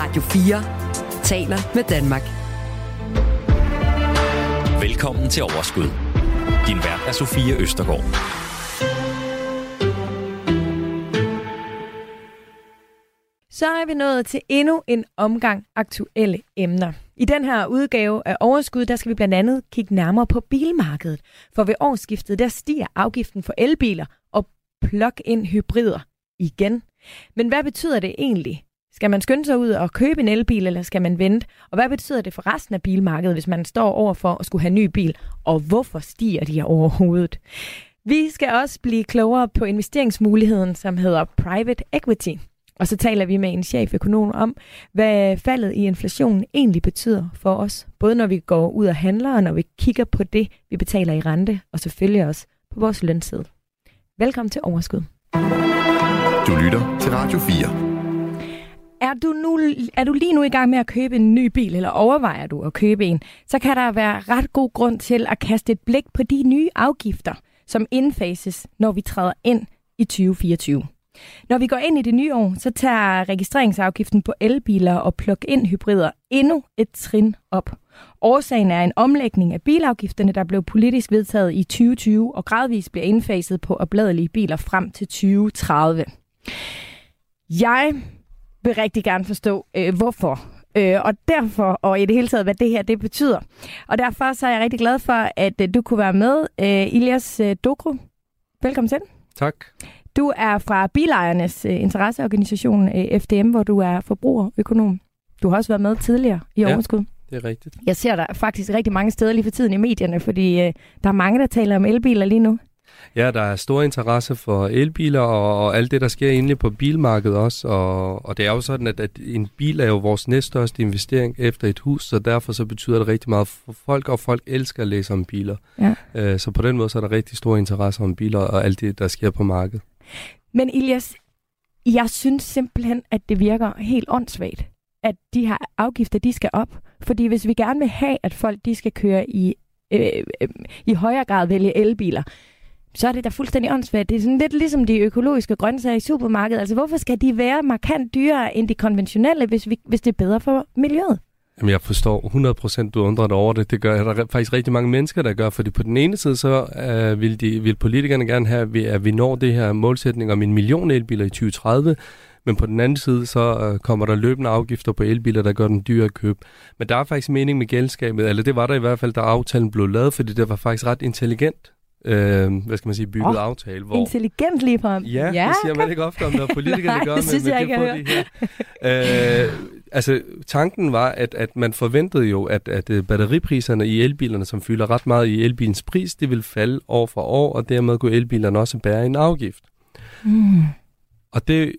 Radio 4 taler med Danmark. Velkommen til Overskud. Din vært er Sofie Østergaard. Så er vi nået til endnu en omgang aktuelle emner. I den her udgave af Overskud, der skal vi blandt andet kigge nærmere på bilmarkedet. For ved årsskiftet, der stiger afgiften for elbiler og plug-in hybrider igen. Men hvad betyder det egentlig? Skal man skynde sig ud og købe en elbil, eller skal man vente? Og hvad betyder det for resten af bilmarkedet, hvis man står over for at skulle have en ny bil? Og hvorfor stiger de overhovedet? Vi skal også blive klogere på investeringsmuligheden, som hedder private equity. Og så taler vi med en cheføkonom om, hvad faldet i inflationen egentlig betyder for os. Både når vi går ud og handler, og når vi kigger på det, vi betaler i rente, og selvfølgelig også på vores lønside. Velkommen til Overskud. Du lytter til Radio 4. Er du, nu, er du lige nu i gang med at købe en ny bil, eller overvejer du at købe en, så kan der være ret god grund til at kaste et blik på de nye afgifter, som indfases, når vi træder ind i 2024. Når vi går ind i det nye år, så tager registreringsafgiften på elbiler og plug-in hybrider endnu et trin op. Årsagen er en omlægning af bilafgifterne, der blev politisk vedtaget i 2020 og gradvist bliver indfaset på opladelige biler frem til 2030. Jeg vil rigtig gerne forstå, øh, hvorfor. Øh, og derfor, og i det hele taget, hvad det her det betyder. Og derfor så er jeg rigtig glad for, at øh, du kunne være med, øh, Ilias øh, Dokru. Velkommen til. Tak. Du er fra Bilejernes øh, interesseorganisation øh, FDM, hvor du er forbrugerøkonom. Du har også været med tidligere i Ja. Overskud. Det er rigtigt. Jeg ser dig faktisk rigtig mange steder lige for tiden i medierne, fordi øh, der er mange, der taler om elbiler lige nu. Ja, der er stor interesse for elbiler og, og alt det, der sker egentlig på bilmarkedet også. Og, og det er jo sådan, at, at en bil er jo vores næststørste investering efter et hus, så derfor så betyder det rigtig meget for folk, og folk elsker at læse om biler. Ja. Øh, så på den måde så er der rigtig stor interesse om biler og alt det, der sker på markedet. Men Ilias, jeg synes simpelthen, at det virker helt åndssvagt, at de her afgifter, de skal op. Fordi hvis vi gerne vil have, at folk de skal køre i, øh, øh, i højere grad vælge elbiler, så er det da fuldstændig åndssvagt. Det er sådan lidt ligesom de økologiske grøntsager i supermarkedet. Altså, hvorfor skal de være markant dyrere end de konventionelle, hvis, vi, hvis det er bedre for miljøet? Jamen, jeg forstår 100% du undrer dig over det. Det gør der er faktisk rigtig mange mennesker, der gør, fordi på den ene side, så øh, vil, de, vil politikerne gerne have, at vi, når det her målsætning om en million elbiler i 2030, men på den anden side, så øh, kommer der løbende afgifter på elbiler, der gør den dyre at købe. Men der er faktisk mening med gældskabet, eller det var der i hvert fald, da aftalen blev lavet, fordi det var faktisk ret intelligent, øh, hvad skal man sige, bygget oh, aftale. Hvor... Intelligent ligefrem. Ja, ja, det siger man ikke ofte om, når politikerne Nej, gør, det synes men, jeg men det jeg får de her. øh, altså, tanken var, at, at man forventede jo, at, at øh, batteripriserne i elbilerne, som fylder ret meget i elbilens pris, det vil falde år for år, og dermed kunne elbilerne også bære en afgift. Mm. Og det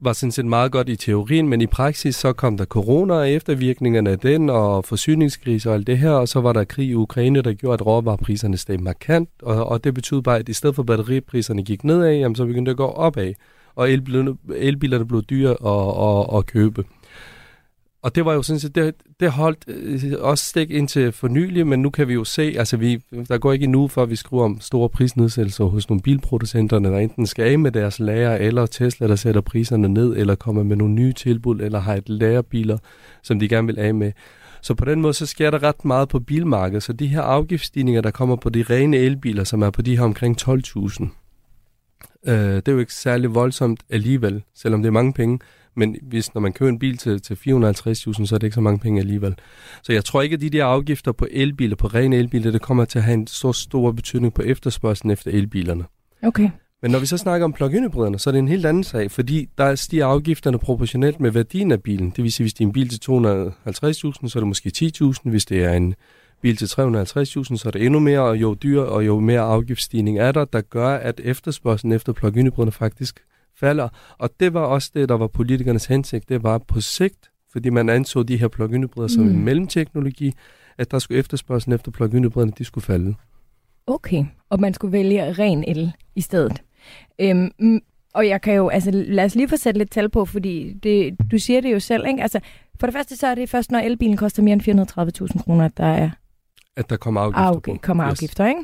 var sådan set meget godt i teorien, men i praksis så kom der corona og eftervirkningerne af den, og forsyningskrise og alt det her, og så var der krig i Ukraine, der gjorde, at råvarepriserne steg markant, og, og det betød bare, at i stedet for batteripriserne gik nedad, jamen, så begyndte det at gå opad, og elbilerne, elbilerne blev dyre at, at, at købe. Og det var jo sådan set, det, det holdt øh, også stik indtil for nylig, men nu kan vi jo se, altså vi, der går ikke endnu, før vi skriver om store prisnedsættelser hos nogle bilproducenterne, der enten skal af med deres lager, eller Tesla, der sætter priserne ned, eller kommer med nogle nye tilbud, eller har et lagerbiler, som de gerne vil af med. Så på den måde, så sker der ret meget på bilmarkedet. Så de her afgiftsstigninger, der kommer på de rene elbiler, som er på de her omkring 12.000, øh, det er jo ikke særlig voldsomt alligevel, selvom det er mange penge. Men hvis, når man køber en bil til, til 450.000, så er det ikke så mange penge alligevel. Så jeg tror ikke, at de der afgifter på elbiler, på rene elbiler, det kommer til at have en så stor betydning på efterspørgselen efter elbilerne. Okay. Men når vi så snakker om plug-in hybriderne, så er det en helt anden sag, fordi der stiger afgifterne proportionelt med værdien af bilen. Det vil sige, hvis det er en bil til 250.000, så er det måske 10.000. Hvis det er en bil til 350.000, så er det endnu mere, og jo dyr og jo mere afgiftsstigning er der, der gør, at efterspørgselen efter plug-in hybriderne faktisk falder. Og det var også det, der var politikernes hensigt. Det var på sigt, fordi man anså de her plug-in hybrider som Mm. en mellemteknologi, at der skulle efterspørgselen efter plug-in hybriderne, de skulle falde. Okay, og man skulle vælge ren el i stedet. Øhm, mm, og jeg kan jo, altså lad os lige få sat lidt tal på, fordi det, du siger det jo selv, ikke? Altså, for det første så er det først, når elbilen koster mere end 430.000 kroner, at der er At der kommer afgifter afg- på. kommer afgifter, ikke?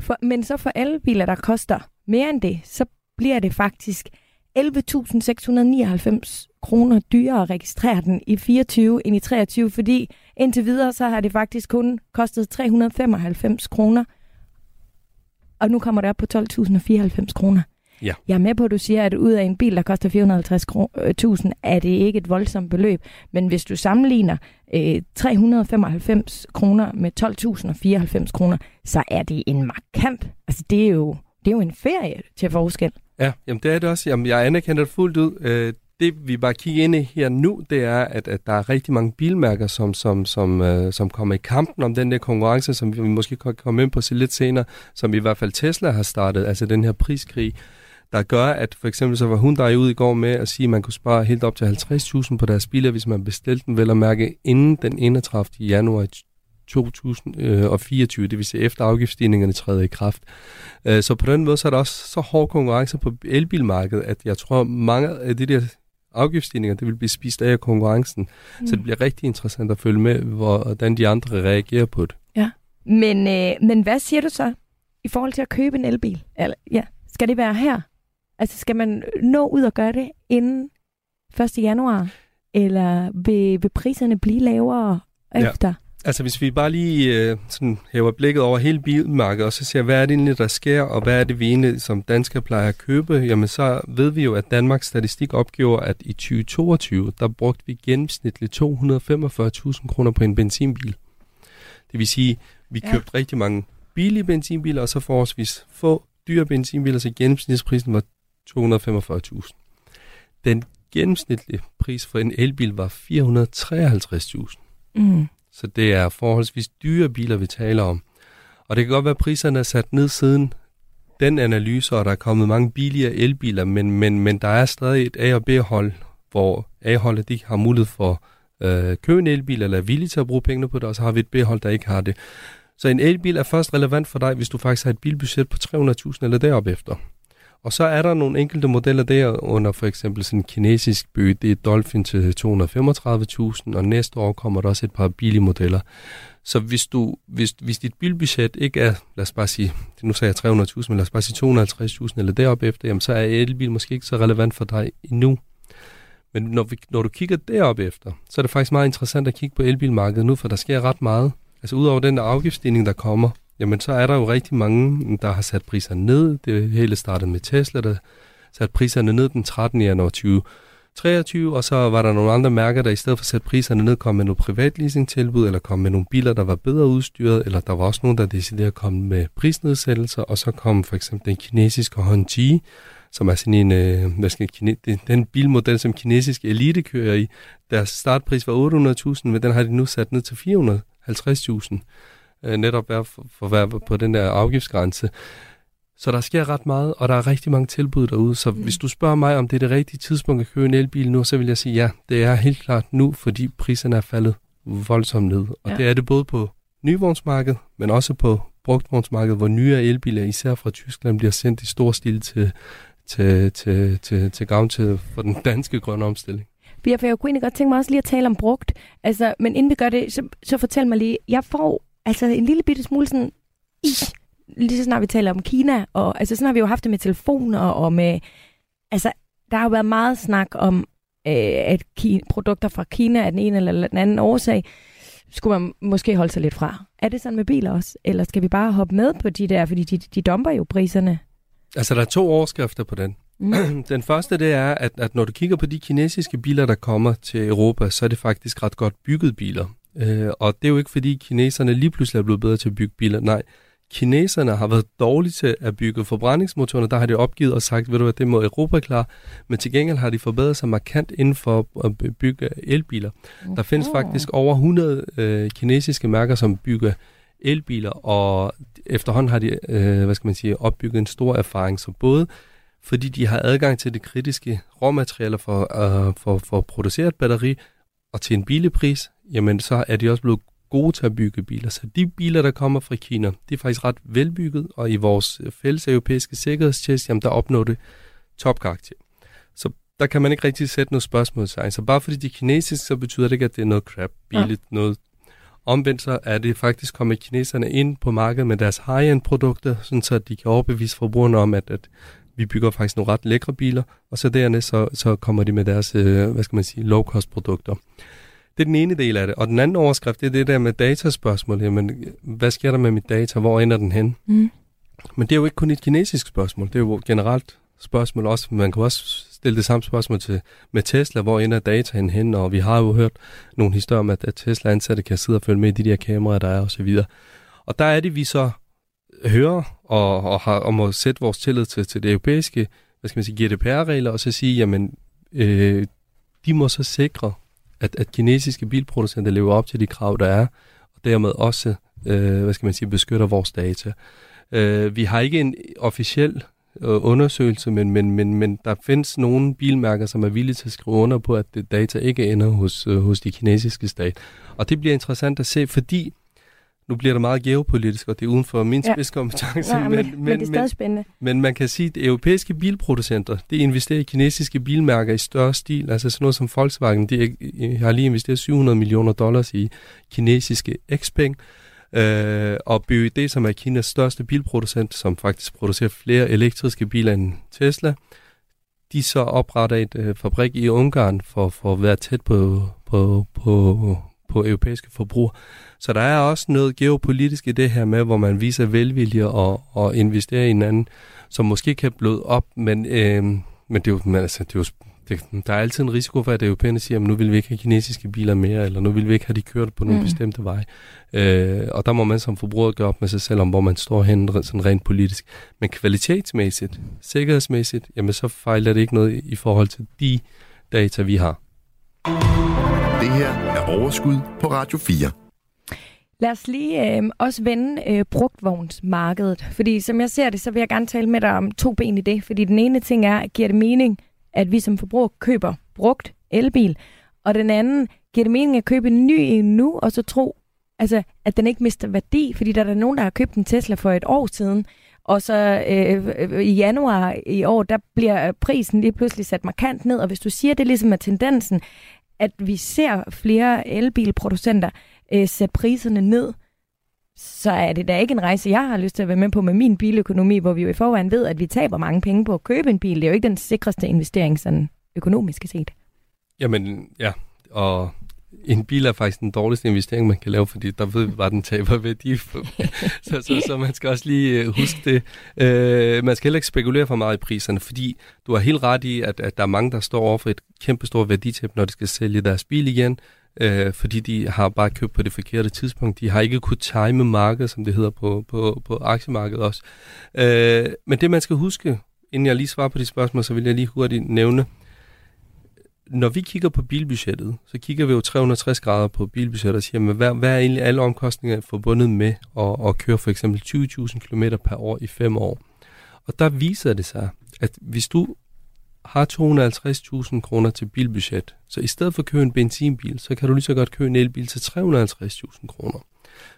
For, men så for elbiler, der koster mere end det, så bliver det faktisk 11.699 kroner dyrere at registrere den i 24 end i 23, fordi indtil videre så har det faktisk kun kostet 395 kroner, og nu kommer det op på 12.094 kroner. Ja. Jeg er med på, at du siger, at ud af en bil, der koster 450.000, er det ikke et voldsomt beløb. Men hvis du sammenligner øh, 395 kroner med 12.094 kroner, så er det en markant. Altså det er jo, det er jo en ferie til forskel. Ja, jamen det er det også. Jamen, jeg anerkender det fuldt ud. Øh, det vi bare kigger ind i her nu, det er, at, at der er rigtig mange bilmærker, som, som, som, øh, som kommer i kampen om den der konkurrence, som vi måske kan komme ind på sig lidt senere, som i hvert fald Tesla har startet, altså den her priskrig, der gør, at for eksempel så var hun der ud i går med at sige, at man kunne spare helt op til 50.000 på deres biler, hvis man bestilte den vel at mærke inden den 31. januar 2024, det vil sige efter afgiftsstigningerne træder i kraft. Øh, så på den måde så er der også så hård konkurrence på elbilmarkedet, at jeg tror, mange af de der afgiftsstigninger, det vil blive spist af konkurrencen. Mm. Så det bliver rigtig interessant at følge med, hvordan de andre reagerer på det. Ja, men, øh, men hvad siger du så i forhold til at købe en elbil? Eller, ja. Skal det være her? Altså skal man nå ud og gøre det inden 1. januar? Eller vil, vil priserne blive lavere efter? Ja. Altså hvis vi bare lige øh, sådan hæver blikket over hele bilmarkedet, og så ser, hvad er det egentlig, der sker, og hvad er det, vi egentlig som danskere plejer at købe, jamen så ved vi jo, at Danmarks Statistik opgjorde, at i 2022, der brugte vi gennemsnitligt 245.000 kroner på en benzinbil. Det vil sige, vi ja. købte rigtig mange billige benzinbiler, og så forholdsvis få dyre benzinbiler, så gennemsnitsprisen var 245.000. Den gennemsnitlige pris for en elbil var 453.000. Mm. Så det er forholdsvis dyre biler, vi taler om. Og det kan godt være, at priserne er sat ned siden den analyse, og der er kommet mange billigere elbiler, men, men, men der er stadig et A- og B-hold, hvor A-holdet de har mulighed for øh, købe en elbil, eller er villige til at bruge pengene på det, og så har vi et B-hold, der ikke har det. Så en elbil er først relevant for dig, hvis du faktisk har et bilbudget på 300.000 eller deroppe efter. Og så er der nogle enkelte modeller der under for eksempel sådan en kinesisk by, det er Dolphin til 235.000, og næste år kommer der også et par billige modeller. Så hvis, du, hvis, hvis dit bilbudget ikke er, lad os bare sige, nu sagde jeg 300.000, men lad os bare sige 250.000 eller deroppe efter, jamen så er elbil måske ikke så relevant for dig endnu. Men når, vi, når du kigger derop efter, så er det faktisk meget interessant at kigge på elbilmarkedet nu, for der sker ret meget. Altså udover den der afgiftsstigning, der kommer, jamen så er der jo rigtig mange, der har sat priserne ned. Det hele startede med Tesla, der satte priserne ned den 13. januar 2023, og så var der nogle andre mærker, der i stedet for at sætte priserne ned, kom med nogle privatleasingtilbud, eller kom med nogle biler, der var bedre udstyret, eller der var også nogen, der deciderede at komme med prisnedsættelser, og så kom for eksempel den kinesiske Honji, som er sådan en, øh, hvad skal jeg, den bilmodel, som kinesiske elite kører i. Deres startpris var 800.000, men den har de nu sat ned til 450.000 øh, netop være for, for være på den der afgiftsgrænse. Så der sker ret meget, og der er rigtig mange tilbud derude. Så mm. hvis du spørger mig, om det er det rigtige tidspunkt at købe en elbil nu, så vil jeg sige ja, det er helt klart nu, fordi priserne er faldet voldsomt ned. Og ja. det er det både på nyvognsmarkedet, men også på brugtvognsmarkedet, hvor nye elbiler, især fra Tyskland, bliver sendt i stor stil til, til, til, til, til gavn til for den danske grønne omstilling. Ja, for jeg kunne egentlig godt tænke mig også lige at tale om brugt. Altså, men inden vi gør det, så, så fortæl mig lige, jeg får altså en lille bitte smule sådan, i, lige så snart vi taler om Kina, og altså sådan har vi jo haft det med telefoner og med, altså der har jo været meget snak om, øh, at ki- produkter fra Kina af den ene eller den anden årsag, skulle man måske holde sig lidt fra. Er det sådan med biler også? Eller skal vi bare hoppe med på de der, fordi de, de domper jo priserne? Altså, der er to overskrifter på den. Mm. Den første, det er, at, at når du kigger på de kinesiske biler, der kommer til Europa, så er det faktisk ret godt bygget biler. Øh, og det er jo ikke, fordi kineserne lige pludselig er blevet bedre til at bygge biler. Nej, kineserne har været dårlige til at bygge forbrændingsmotorer. Der har de opgivet og sagt, ved du hvad, det må Europa klare. Men til gengæld har de forbedret sig markant inden for at bygge elbiler. Okay. Der findes faktisk over 100 øh, kinesiske mærker, som bygger elbiler, og efterhånden har de, øh, hvad skal man sige, opbygget en stor erfaring, så både fordi de har adgang til det kritiske råmaterialer for, øh, for, for at producere et batteri, og til en billepris, jamen så er de også blevet gode til at bygge biler. Så de biler, der kommer fra Kina, de er faktisk ret velbygget, og i vores fælles europæiske sikkerhedstest, jamen der opnår det topkarakter. Så der kan man ikke rigtig sætte noget spørgsmål sig. Så bare fordi de er kinesiske, så betyder det ikke, at det er noget crap, billigt, ja. noget Omvendt så er det faktisk kommet kineserne ind på markedet med deres high-end produkter, sådan så de kan overbevise forbrugerne om, at, at vi bygger faktisk nogle ret lækre biler, og så dernæst så, så kommer de med deres, øh, hvad skal man sige, low-cost produkter. Det er den ene del af det. Og den anden overskrift, det er det der med dataspørgsmål. Jamen, hvad sker der med mit data? Hvor ender den hen? Mm. Men det er jo ikke kun et kinesisk spørgsmål. Det er jo generelt spørgsmål også. Man kan også stille det samme spørgsmål til, med Tesla. Hvor ender dataen hen? Og vi har jo hørt nogle historier om, at, at Tesla ansatte kan sidde og følge med i de der kameraer, der er osv. Og der er det, vi så hører og, og, har, og må sætte vores tillid til, til det europæiske hvad skal man sige, GDPR-regler, og så sige, jamen, øh, de må så sikre, at, at kinesiske bilproducenter lever op til de krav, der er, og dermed også, øh, hvad skal man sige, beskytter vores data. Øh, vi har ikke en officiel øh, undersøgelse, men, men, men, men der findes nogle bilmærker, som er villige til at skrive under på, at det data ikke ender hos, øh, hos de kinesiske stat. Og det bliver interessant at se, fordi nu bliver det meget geopolitisk, og det er uden for min spidskompetence. Ja, men, men, men, det er stadig spændende. Men, men man kan sige, at europæiske bilproducenter, de investerer i kinesiske bilmærker i større stil. Altså sådan noget som Volkswagen, de har lige investeret 700 millioner dollars i kinesiske Xpeng. Øh, og BYD, som er Kinas største bilproducent, som faktisk producerer flere elektriske biler end Tesla, de så opretter et øh, fabrik i Ungarn for, for at være tæt på, på, på, på europæiske forbrugere. Så der er også noget geopolitisk i det her med, hvor man viser velvilje og, og investerer i hinanden, som måske kan bløde op, men, øh, men det er jo, men altså, det er jo det, der er altid en risiko for, at europæerne siger, at nu vil vi ikke have kinesiske biler mere, eller nu vil vi ikke have de kørt på nogle mm. bestemte veje. Øh, og der må man som forbruger gøre op med sig selv om, hvor man står hen sådan rent politisk. Men kvalitetsmæssigt, sikkerhedsmæssigt, jamen så fejler det ikke noget i forhold til de data, vi har. Det her er Overskud på Radio 4. Lad os lige øh, også vende øh, brugtvognsmarkedet, fordi som jeg ser det, så vil jeg gerne tale med dig om to ben i det, fordi den ene ting er, giver det mening, at vi som forbruger køber brugt elbil, og den anden, giver det mening at købe en ny en nu, og så tro, altså, at den ikke mister værdi, fordi der er nogen, der har købt en Tesla for et år siden, og så øh, øh, i januar i år, der bliver prisen lige pludselig sat markant ned, og hvis du siger, det ligesom er tendensen, at vi ser flere elbilproducenter øh, sætte priserne ned, så er det da ikke en rejse, jeg har lyst til at være med på med min biløkonomi, hvor vi jo i forvejen ved, at vi taber mange penge på at købe en bil. Det er jo ikke den sikreste investering sådan økonomisk set. Jamen, ja. Og en bil er faktisk den dårligste investering, man kan lave, fordi der ved vi bare, den taber værdi. så, så, så man skal også lige øh, huske det. Uh, man skal heller ikke spekulere for meget i priserne, fordi du har helt ret i, at, at der er mange, der står over for et kæmpe stort værditab, når de skal sælge deres bil igen øh, fordi de har bare købt på det forkerte tidspunkt. De har ikke kunnet time markedet, som det hedder på, på, på aktiemarkedet også. Øh, men det, man skal huske, inden jeg lige svarer på de spørgsmål, så vil jeg lige hurtigt nævne, når vi kigger på bilbudgettet, så kigger vi jo 360 grader på bilbudgettet og siger, men hvad, hvad er egentlig alle omkostninger forbundet med at, at køre for eksempel 20.000 km per år i fem år? Og der viser det sig, at hvis du har 250.000 kroner til bilbudget, så i stedet for at købe en benzinbil, så kan du lige så godt købe en elbil til 350.000 kroner.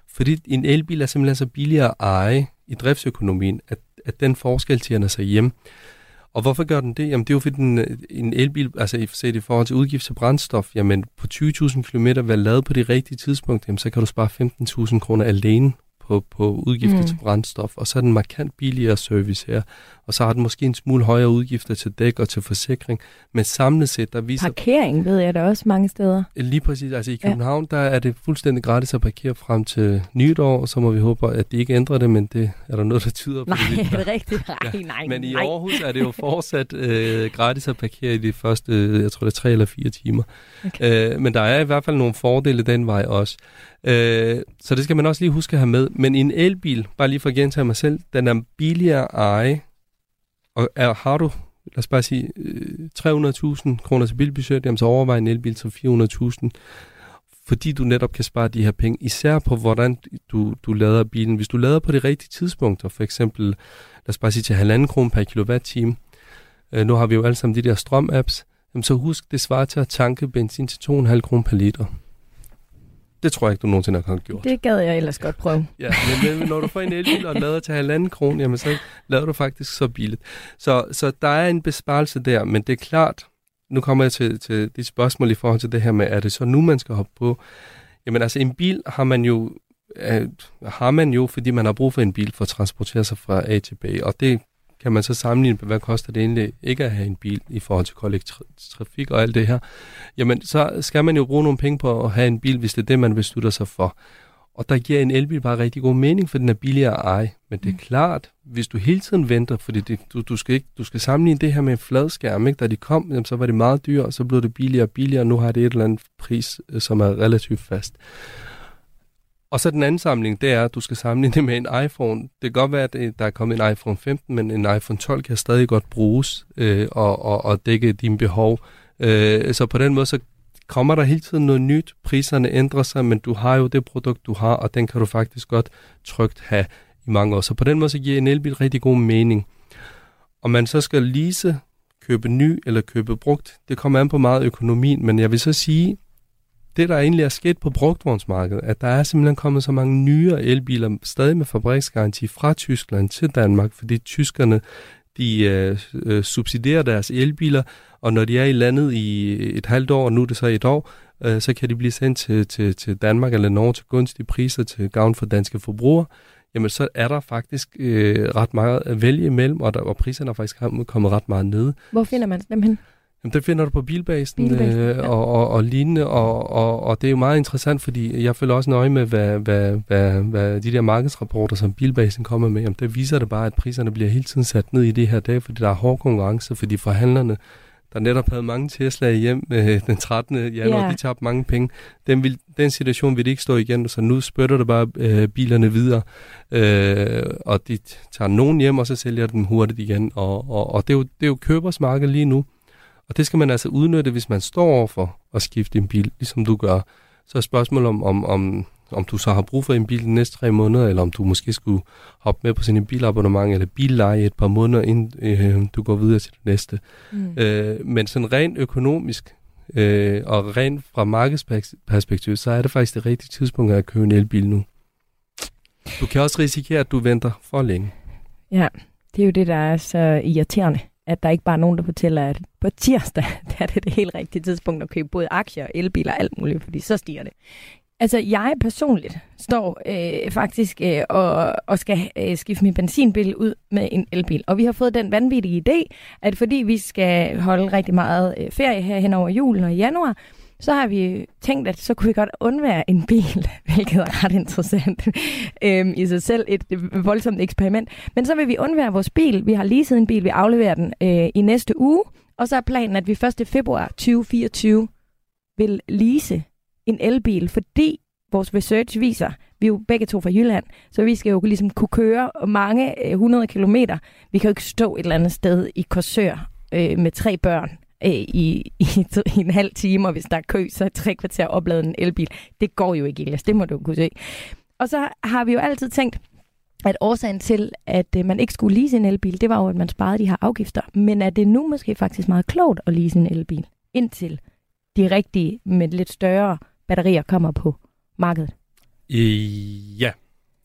Fordi en elbil er simpelthen så billigere at eje i driftsøkonomien, at, at den forskel tjener sig hjem. Og hvorfor gør den det? Jamen det er jo fordi den, øh, en elbil, altså set i forhold til udgift til brændstof, jamen på 20.000 km hvad lavet på det rigtige tidspunkt, jamen så kan du spare 15.000 kroner alene på, på udgifter mm. til brændstof, og så er den markant billigere service her og så har den måske en smule højere udgifter til dæk og til forsikring. Men samlet set, der viser... Parkering ved jeg da også mange steder. Lige præcis. Altså i København, ja. der er det fuldstændig gratis at parkere frem til nytår, og så må vi håbe, at det ikke ændrer det, men det er der noget, der tyder på. Nej, det, er det rigtigt? Nej, ja. nej, Men i nej. Aarhus er det jo fortsat øh, gratis at parkere i de første, jeg tror det er tre eller fire timer. Okay. Øh, men der er i hvert fald nogle fordele den vej også. Øh, så det skal man også lige huske at have med. Men en elbil, bare lige for at gentage mig selv, den er billigere at eje og er, har du, lad os bare sige, øh, 300.000 kroner til bilbudget, jamen så overvej en elbil til 400.000, fordi du netop kan spare de her penge, især på hvordan du, du lader bilen. Hvis du lader på de rigtige tidspunkter, for eksempel, lad os bare sige til halvanden kroner per kilowatt-time, øh, nu har vi jo alle sammen de der strøm-apps, så husk, det svarer til at tanke benzin til 2,5 kroner per liter. Det tror jeg ikke, du nogensinde har gjort. Det gad jeg ellers godt prøve. ja, men, men når du får en elbil og lader til halvanden krone, jamen så lader du faktisk så billigt. Så, så der er en besparelse der, men det er klart, nu kommer jeg til, til de spørgsmål i forhold til det her med, er det så nu, man skal hoppe på? Jamen altså, en bil har man jo, øh, har man jo, fordi man har brug for en bil for at transportere sig fra A til B, og det kan man så sammenligne, hvad koster det egentlig ikke at have en bil i forhold til kollektiv trafik og alt det her, jamen så skal man jo bruge nogle penge på at have en bil, hvis det er det, man beslutter sig for. Og der giver en elbil bare rigtig god mening, for den er billigere at eje. Men det er mm. klart, hvis du hele tiden venter, fordi det, du, du, skal ikke, du skal sammenligne det her med en fladskærm, ikke? da de kom, jamen, så var det meget dyrt, og så blev det billigere og billigere, og nu har det et eller andet pris, øh, som er relativt fast. Og så den anden samling, det er, at du skal sammenligne det med en iPhone. Det kan godt være, at øh, der er kommet en iPhone 15, men en iPhone 12 kan stadig godt bruges øh, og, og, og dække dine behov. Øh, så på den måde, så kommer der hele tiden noget nyt. Priserne ændrer sig, men du har jo det produkt, du har, og den kan du faktisk godt trygt have i mange år. Så på den måde, så giver en elbil rigtig god mening. Om man så skal lease, købe ny eller købe brugt, det kommer an på meget økonomien, men jeg vil så sige, det, der egentlig er sket på brugtvognsmarkedet, at der er simpelthen kommet så mange nyere elbiler, stadig med fabriksgaranti fra Tyskland til Danmark, fordi tyskerne de øh, øh, subsidierer deres elbiler, og når de er i landet i et halvt år, og nu er det så et år, øh, så kan de blive sendt til, til, til Danmark eller Norge til gunstige priser til gavn for danske forbrugere. Jamen, så er der faktisk øh, ret meget at vælge imellem, og, der, og priserne er faktisk kommet ret meget ned. Hvor finder man dem hen? Jamen, det finder du på bilbasen, bilbasen øh, ja. og, og, og lignende, og, og, og det er jo meget interessant, fordi jeg følger også nøje med, hvad, hvad, hvad, hvad de der markedsrapporter, som bilbasen kommer med, jamen, det viser det bare, at priserne bliver hele tiden sat ned i det her dag, fordi der er hård konkurrence, fordi forhandlerne, der netop havde mange Tesla hjem øh, den 13. januar, yeah. de tabte mange penge. Den, vil, den situation vil de ikke stå igen, så nu spytter det bare øh, bilerne videre, øh, og de tager nogen hjem, og så sælger dem hurtigt igen, og, og, og det, er jo, det er jo købersmarked lige nu. Og det skal man altså udnytte, hvis man står over for at skifte en bil, ligesom du gør. Så er spørgsmålet om, om, om, om du så har brug for en bil de næste tre måneder, eller om du måske skulle hoppe med på sådan en bilabonnement eller billeje et par måneder, inden øh, du går videre til det næste. Mm. Øh, men sådan rent økonomisk, øh, og rent fra markedsperspektiv, så er det faktisk det rigtige tidspunkt at købe en elbil nu. Du kan også risikere, at du venter for længe. Ja, det er jo det, der er så irriterende at der ikke bare er nogen, der fortæller, at på tirsdag, der er det det helt rigtige tidspunkt at købe både aktier, elbiler og alt muligt, fordi så stiger det. Altså, jeg personligt står øh, faktisk øh, og, og skal øh, skifte min benzinbil ud med en elbil. Og vi har fået den vanvittige idé, at fordi vi skal holde rigtig meget øh, ferie her hen over julen og januar, så har vi tænkt, at så kunne vi godt undvære en bil, hvilket er ret interessant øhm, i sig selv. Et voldsomt eksperiment. Men så vil vi undvære vores bil. Vi har lige siden en bil, vi afleverer den øh, i næste uge. Og så er planen, at vi 1. februar 2024 vil lease en elbil, fordi vores research viser, vi er jo begge to fra Jylland, så vi skal jo ligesom kunne køre mange øh, 100 kilometer. Vi kan jo ikke stå et eller andet sted i Korsør øh, med tre børn øh, i, i, i en halv time, og hvis der er kø, så er tre kvarter opladet en elbil. Det går jo ikke, Elias. Det må du kunne se. Og så har vi jo altid tænkt, at årsagen til, at øh, man ikke skulle lease en elbil, det var jo, at man sparede de her afgifter. Men er det nu måske faktisk meget klogt at lease en elbil, indtil de rigtige med lidt større batterier kommer på markedet? Øh, ja.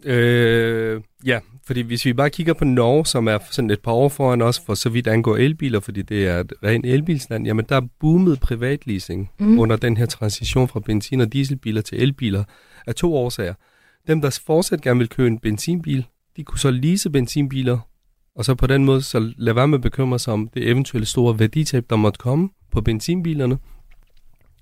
Øh, ja, fordi hvis vi bare kigger på Norge, som er sådan et par år foran os, for så vidt angår elbiler, fordi det er et rent elbilsland, jamen der er boomet privatleasing mm. under den her transition fra benzin- og dieselbiler til elbiler af to årsager. Dem, der fortsat gerne vil købe en benzinbil, de kunne så lease benzinbiler, og så på den måde så lade være med at bekymre sig om det eventuelle store værditab, der måtte komme på benzinbilerne.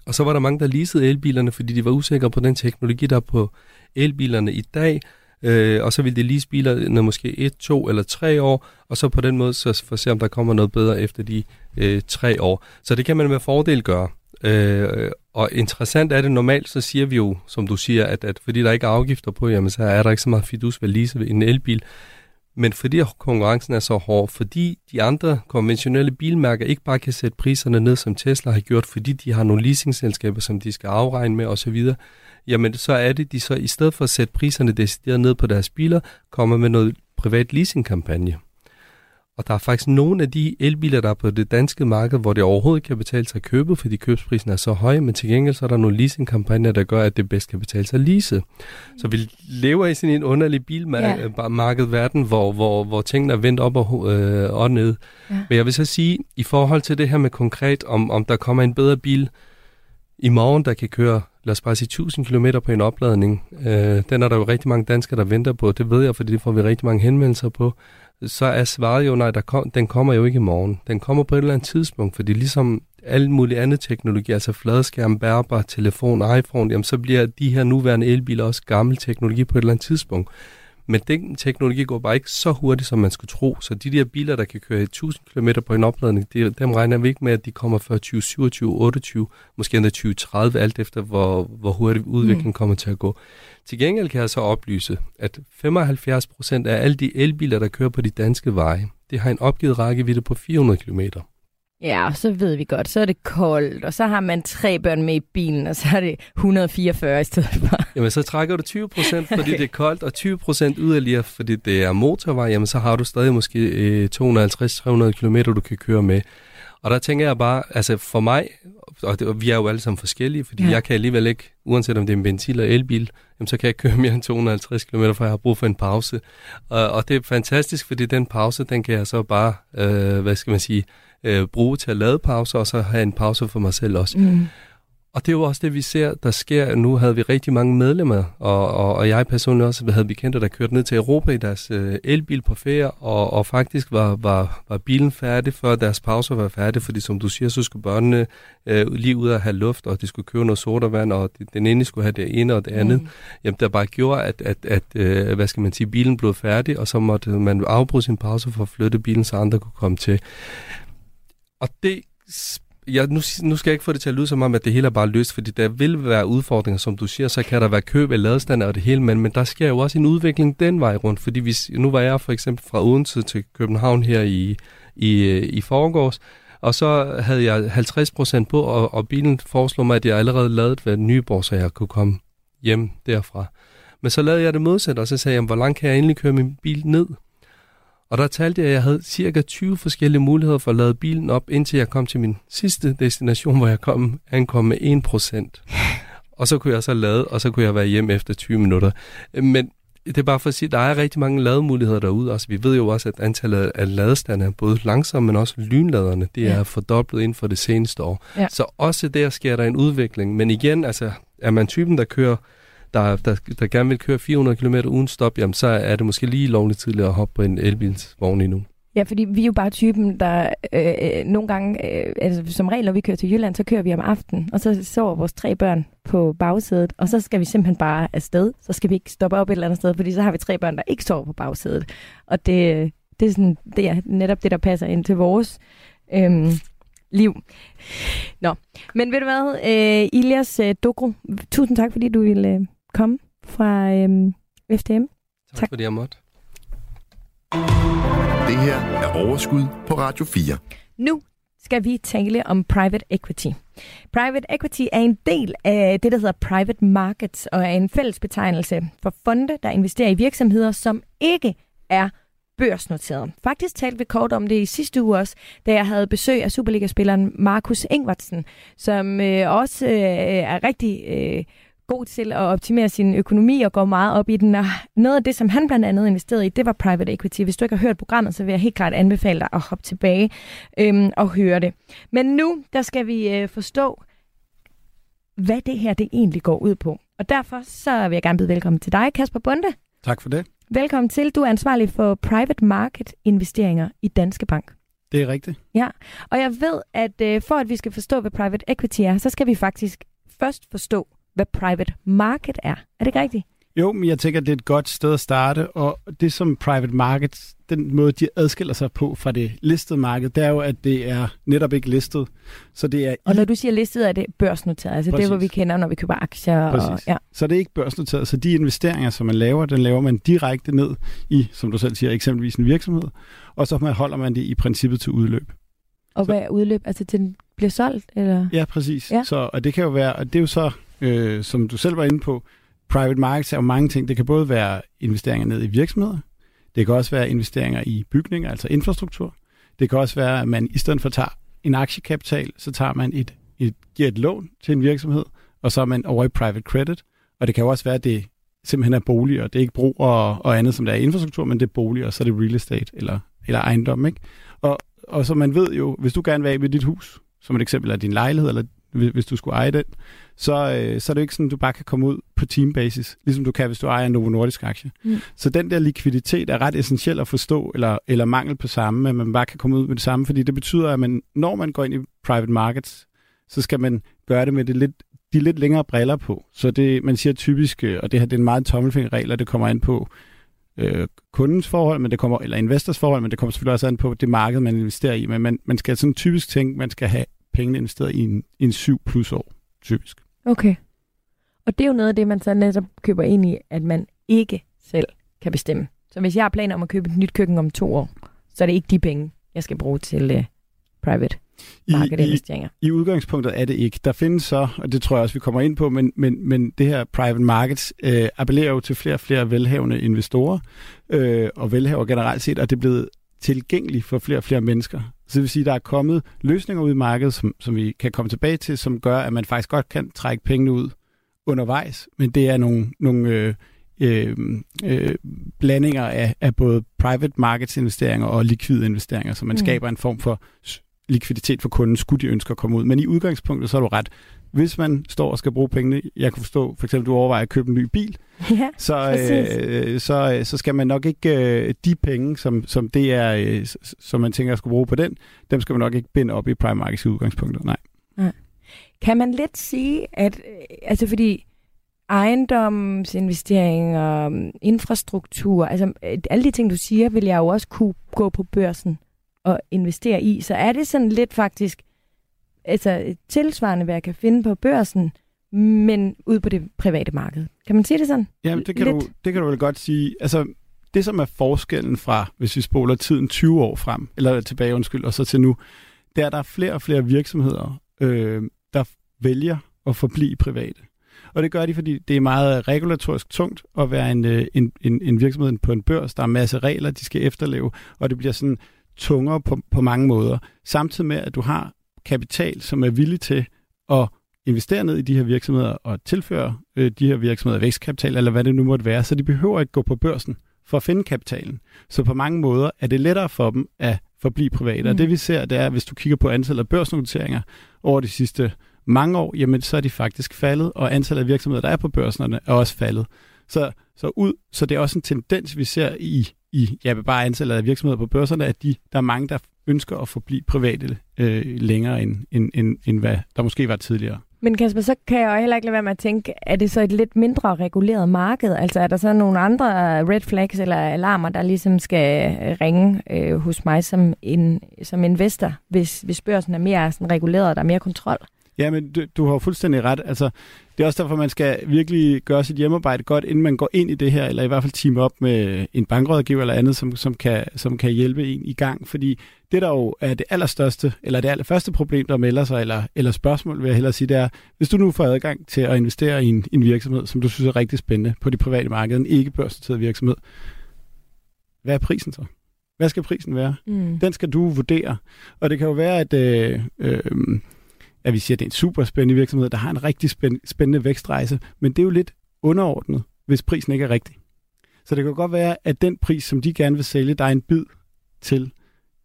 Og så var der mange, der leasede elbilerne, fordi de var usikre på den teknologi, der er på elbilerne i dag, øh, og så vil det lige spille måske et, to eller tre år, og så på den måde så for at se, om der kommer noget bedre efter de øh, tre år. Så det kan man med fordel gøre. Øh, og interessant er det normalt, så siger vi jo, som du siger, at, at fordi der ikke er afgifter på, jamen så er der ikke så meget fidus ved lease ved en elbil. Men fordi konkurrencen er så hård, fordi de andre konventionelle bilmærker ikke bare kan sætte priserne ned, som Tesla har gjort, fordi de har nogle leasingselskaber, som de skal afregne med osv., jamen så er det, de så i stedet for at sætte priserne decideret ned på deres biler, kommer med noget privat leasingkampagne. Og der er faktisk nogle af de elbiler, der er på det danske marked, hvor det overhovedet kan betale sig at købe, fordi købsprisen er så høj, men til gengæld så er der nogle leasingkampagner, der gør, at det bedst kan betale sig at lease. Så vi lever i sådan en underlig bilmarkedverden, ja. hvor, hvor, hvor tingene er vendt op og, øh, og ned. Ja. Men jeg vil så sige, i forhold til det her med konkret, om, om der kommer en bedre bil i morgen, der kan køre lad os bare sige 1000 km på en opladning. Øh, den er der jo rigtig mange danskere, der venter på. Det ved jeg, fordi det får vi rigtig mange henvendelser på. så er svaret jo, nej, der kom, den kommer jo ikke i morgen. Den kommer på et eller andet tidspunkt, fordi ligesom alle mulige andre teknologi, altså fladskærm, bærbar, telefon, iPhone, jamen så bliver de her nuværende elbiler også gammel teknologi på et eller andet tidspunkt. Men den teknologi går bare ikke så hurtigt, som man skulle tro. Så de der biler, der kan køre 1000 km på en opladning, de, dem regner vi ikke med, at de kommer før 2027, 28, måske endda 2030, alt efter hvor, hvor hurtigt udviklingen mm. kommer til at gå. Til gengæld kan jeg så oplyse, at 75 procent af alle de elbiler, der kører på de danske veje, det har en opgivet rækkevidde på 400 km. Ja, så ved vi godt, så er det koldt, og så har man tre børn med i bilen, og så er det 144 i stedet for. Jamen, så trækker du 20 procent, fordi okay. det er koldt, og 20 procent yderligere, fordi det er motorvej, jamen så har du stadig måske øh, 250-300 km, du kan køre med. Og der tænker jeg bare, altså for mig, og, det, og vi er jo alle sammen forskellige, fordi ja. jeg kan alligevel ikke, uanset om det er en benzin eller elbil, jamen, så kan jeg køre mere end 250 km, for jeg har brug for en pause. Og, og det er fantastisk, fordi den pause, den kan jeg så bare, øh, hvad skal man sige, øh, bruge til at lade pauser, og så have en pause for mig selv også. Mm. Og det er jo også det, vi ser, der sker. Nu havde vi rigtig mange medlemmer, og, og, og jeg personligt også havde bekendte, der kørte ned til Europa i deres øh, elbil på ferie, og, og faktisk var, var, var bilen færdig, før deres pauser var færdig, fordi som du siger, så skulle børnene øh, lige ud og have luft, og de skulle købe noget sodavand, og den ene skulle have det ene og det andet. Mm. Jamen, der bare gjorde, at, at, at øh, hvad skal man sige, bilen blev færdig, og så måtte man afbryde sin pause for at flytte bilen, så andre kunne komme til. Og det jeg, nu, nu skal jeg ikke få det til at lyde som om, at det hele er bare løst, fordi der vil være udfordringer, som du siger, så kan der være køb af ladestander og det hele, men, men der sker jo også en udvikling den vej rundt, fordi hvis, nu var jeg for eksempel fra Odense til København her i, i, øh, i forgårs, og så havde jeg 50% på, og, og bilen foreslog mig, at jeg allerede ladet ved Nyborg, så jeg kunne komme hjem derfra. Men så lavede jeg det modsat, og så sagde jeg, hvor langt kan jeg egentlig køre min bil ned? Og der talte jeg, at jeg havde cirka 20 forskellige muligheder for at lade bilen op, indtil jeg kom til min sidste destination, hvor jeg kom, ankom med 1%. Og så kunne jeg så lade, og så kunne jeg være hjem efter 20 minutter. Men det er bare for at sige, at der er rigtig mange lademuligheder derude. Altså, vi ved jo også, at antallet af ladestander er både langsomme, men også lynladerne, det ja. er fordoblet inden for det seneste år. Ja. Så også der sker der en udvikling. Men igen, altså, er man typen, der kører der, der, der gerne vil køre 400 km uden stop, jamen så er det måske lige lovligt tidligt at hoppe på en elbilsvogn endnu. Ja, fordi vi er jo bare typen, der øh, øh, nogle gange, øh, altså som regel, når vi kører til Jylland, så kører vi om aftenen, og så sover vores tre børn på bagsædet, og så skal vi simpelthen bare afsted. Så skal vi ikke stoppe op et eller andet sted, fordi så har vi tre børn, der ikke sover på bagsædet. Og det, øh, det, er, sådan, det er netop det, der passer ind til vores øh, liv. Nå, men ved du hvad, øh, Ilias øh, Dogro, tusind tak, fordi du ville øh, komme fra øhm, FDM. Tak, tak fordi jeg måtte. Det her er Overskud på Radio 4. Nu skal vi tale om private equity. Private equity er en del af det, der hedder private markets, og er en fælles betegnelse for fonde, der investerer i virksomheder, som ikke er børsnoteret. Faktisk talte vi kort om det i sidste uge også, da jeg havde besøg af Superliga-spilleren Markus Ingvartsen, som øh, også øh, er rigtig øh, god til at optimere sin økonomi og går meget op i den. Og noget af det, som han blandt andet investerede i, det var private equity. Hvis du ikke har hørt programmet, så vil jeg helt klart anbefale dig at hoppe tilbage øhm, og høre det. Men nu, der skal vi øh, forstå, hvad det her det egentlig går ud på. Og derfor så vil jeg gerne byde velkommen til dig, Kasper Bunde. Tak for det. Velkommen til. Du er ansvarlig for private market investeringer i Danske Bank. Det er rigtigt. Ja, og jeg ved, at øh, for at vi skal forstå, hvad private equity er, så skal vi faktisk først forstå, hvad private market er. Er det ikke rigtigt? Jo, men jeg tænker, det er et godt sted at starte, og det som private markets, den måde, de adskiller sig på fra det listede marked, det er jo, at det er netop ikke listet. Så det er og når du siger listet, er det børsnoteret, altså Præcis. det, hvor vi kender, når vi køber aktier. Præcis. Og, ja. Så det er ikke børsnoteret, så de investeringer, som man laver, den laver man direkte ned i, som du selv siger, eksempelvis en virksomhed, og så holder man det i princippet til udløb. Og så. hvad er udløb? Altså til den bliver solgt? Eller? Ja, præcis. Ja. Så, og det kan jo være, og det er jo så øh, som du selv var inde på, private markets er jo mange ting. Det kan både være investeringer ned i virksomheder, det kan også være investeringer i bygninger, altså infrastruktur. Det kan også være, at man i stedet for tager en aktiekapital, så tager man et, et, giver et lån til en virksomhed, og så er man over i private credit. Og det kan jo også være, at det simpelthen er boliger. Det er ikke brug og, og andet, som der er infrastruktur, men det er boliger, og så er det real estate eller, eller ejendom. Ikke? Og, og så man ved jo, hvis du gerne vil af med dit hus, som et eksempel er din lejlighed eller hvis, du skulle eje den, så, øh, så er det jo ikke sådan, at du bare kan komme ud på teambasis, ligesom du kan, hvis du ejer en Novo Nordisk aktie. Mm. Så den der likviditet er ret essentiel at forstå, eller, eller mangel på samme, at man bare kan komme ud med det samme, fordi det betyder, at man, når man går ind i private markets, så skal man gøre det med det lidt, de lidt længere briller på. Så det, man siger typisk, øh, og det her det er en meget tommelfingerregel, og det kommer ind på øh, kundens forhold, men det kommer, eller investors forhold, men det kommer selvfølgelig også an på det marked, man investerer i. Men man, man skal sådan typisk tænke, man skal have pengene investeret i en, en syv plus år, typisk. Okay. Og det er jo noget af det, man så netop køber ind i, at man ikke selv kan bestemme. Så hvis jeg har planer om at købe et nyt køkken om to år, så er det ikke de penge, jeg skal bruge til uh, private market-investeringer. I, I udgangspunktet er det ikke. Der findes så, og det tror jeg også, vi kommer ind på, men, men, men det her private markets øh, appellerer jo til flere og flere velhavende investorer, øh, og velhaver generelt set, og det er blevet tilgængeligt for flere og flere mennesker. Så det vil sige, at der er kommet løsninger ud i markedet, som, som vi kan komme tilbage til, som gør, at man faktisk godt kan trække pengene ud undervejs, men det er nogle, nogle øh, øh, øh, blandinger af, af både private markets investeringer og likvide investeringer, så man mm. skaber en form for likviditet for kunden, skulle de ønske at komme ud. Men i udgangspunktet, så er du ret. Hvis man står og skal bruge pengene, jeg kan forstå, for eksempel du overvejer at købe en ny bil, ja, så, øh, så, så skal man nok ikke øh, de penge, som, som det er, øh, som man tænker at skulle bruge på den, dem skal man nok ikke binde op i prime markets i udgangspunktet. Nej. Nej. Kan man lidt sige, at øh, altså fordi ejendomsinvesteringer, infrastruktur, altså øh, alle de ting, du siger, vil jeg jo også kunne gå på børsen at investere i. Så er det sådan lidt faktisk altså tilsvarende, hvad jeg kan finde på børsen, men ud på det private marked. Kan man sige det sådan? Ja, det kan, du, det kan du vel godt sige. Altså, det som er forskellen fra, hvis vi spoler tiden 20 år frem, eller tilbage, undskyld, og så til nu, det er, at der er flere og flere virksomheder, øh, der vælger at forblive private. Og det gør de, fordi det er meget regulatorisk tungt at være en, øh, en, en, en virksomhed på en børs. Der er en masse regler, de skal efterleve, og det bliver sådan tungere på, på mange måder. Samtidig med, at du har kapital, som er villig til at investere ned i de her virksomheder og tilføre øh, de her virksomheder vækstkapital, eller hvad det nu måtte være, så de behøver ikke gå på børsen for at finde kapitalen. Så på mange måder er det lettere for dem at forblive private. Mm. Og det vi ser, det er, hvis du kigger på antallet af børsnoteringer over de sidste mange år, jamen så er de faktisk faldet, og antallet af virksomheder, der er på børserne, er også faldet. Så, så, ud, så det er også en tendens, vi ser i i ja, bare antallet af virksomheder på børserne, at de, der er mange, der ønsker at forblive private øh, længere, end, end, end, end hvad der måske var tidligere. Men Kasper, så kan jeg jo heller ikke lade være med at tænke, er det så et lidt mindre reguleret marked? Altså er der så nogle andre red flags eller alarmer, der ligesom skal øh, ringe øh, hos mig som, en, som investor, hvis, hvis børsen er mere sådan reguleret og der er mere kontrol? Ja, men du, du har fuldstændig ret. Altså, det er også derfor, man skal virkelig gøre sit hjemmearbejde godt, inden man går ind i det her, eller i hvert fald team op med en bankrådgiver eller andet, som, som, kan, som kan hjælpe en i gang. Fordi det, der jo er det allerstørste, eller det allerførste problem, der melder sig, eller, eller spørgsmål, vil jeg hellere sige, det er, hvis du nu får adgang til at investere i en, en virksomhed, som du synes er rigtig spændende på det private marked, en ikke børsnoteret virksomhed, hvad er prisen så? Hvad skal prisen være? Mm. Den skal du vurdere. Og det kan jo være, at øh, øh, at vi siger, at det er en super spændende virksomhed, der har en rigtig spændende vækstrejse, men det er jo lidt underordnet, hvis prisen ikke er rigtig. Så det kan godt være, at den pris, som de gerne vil sælge, er en bid til,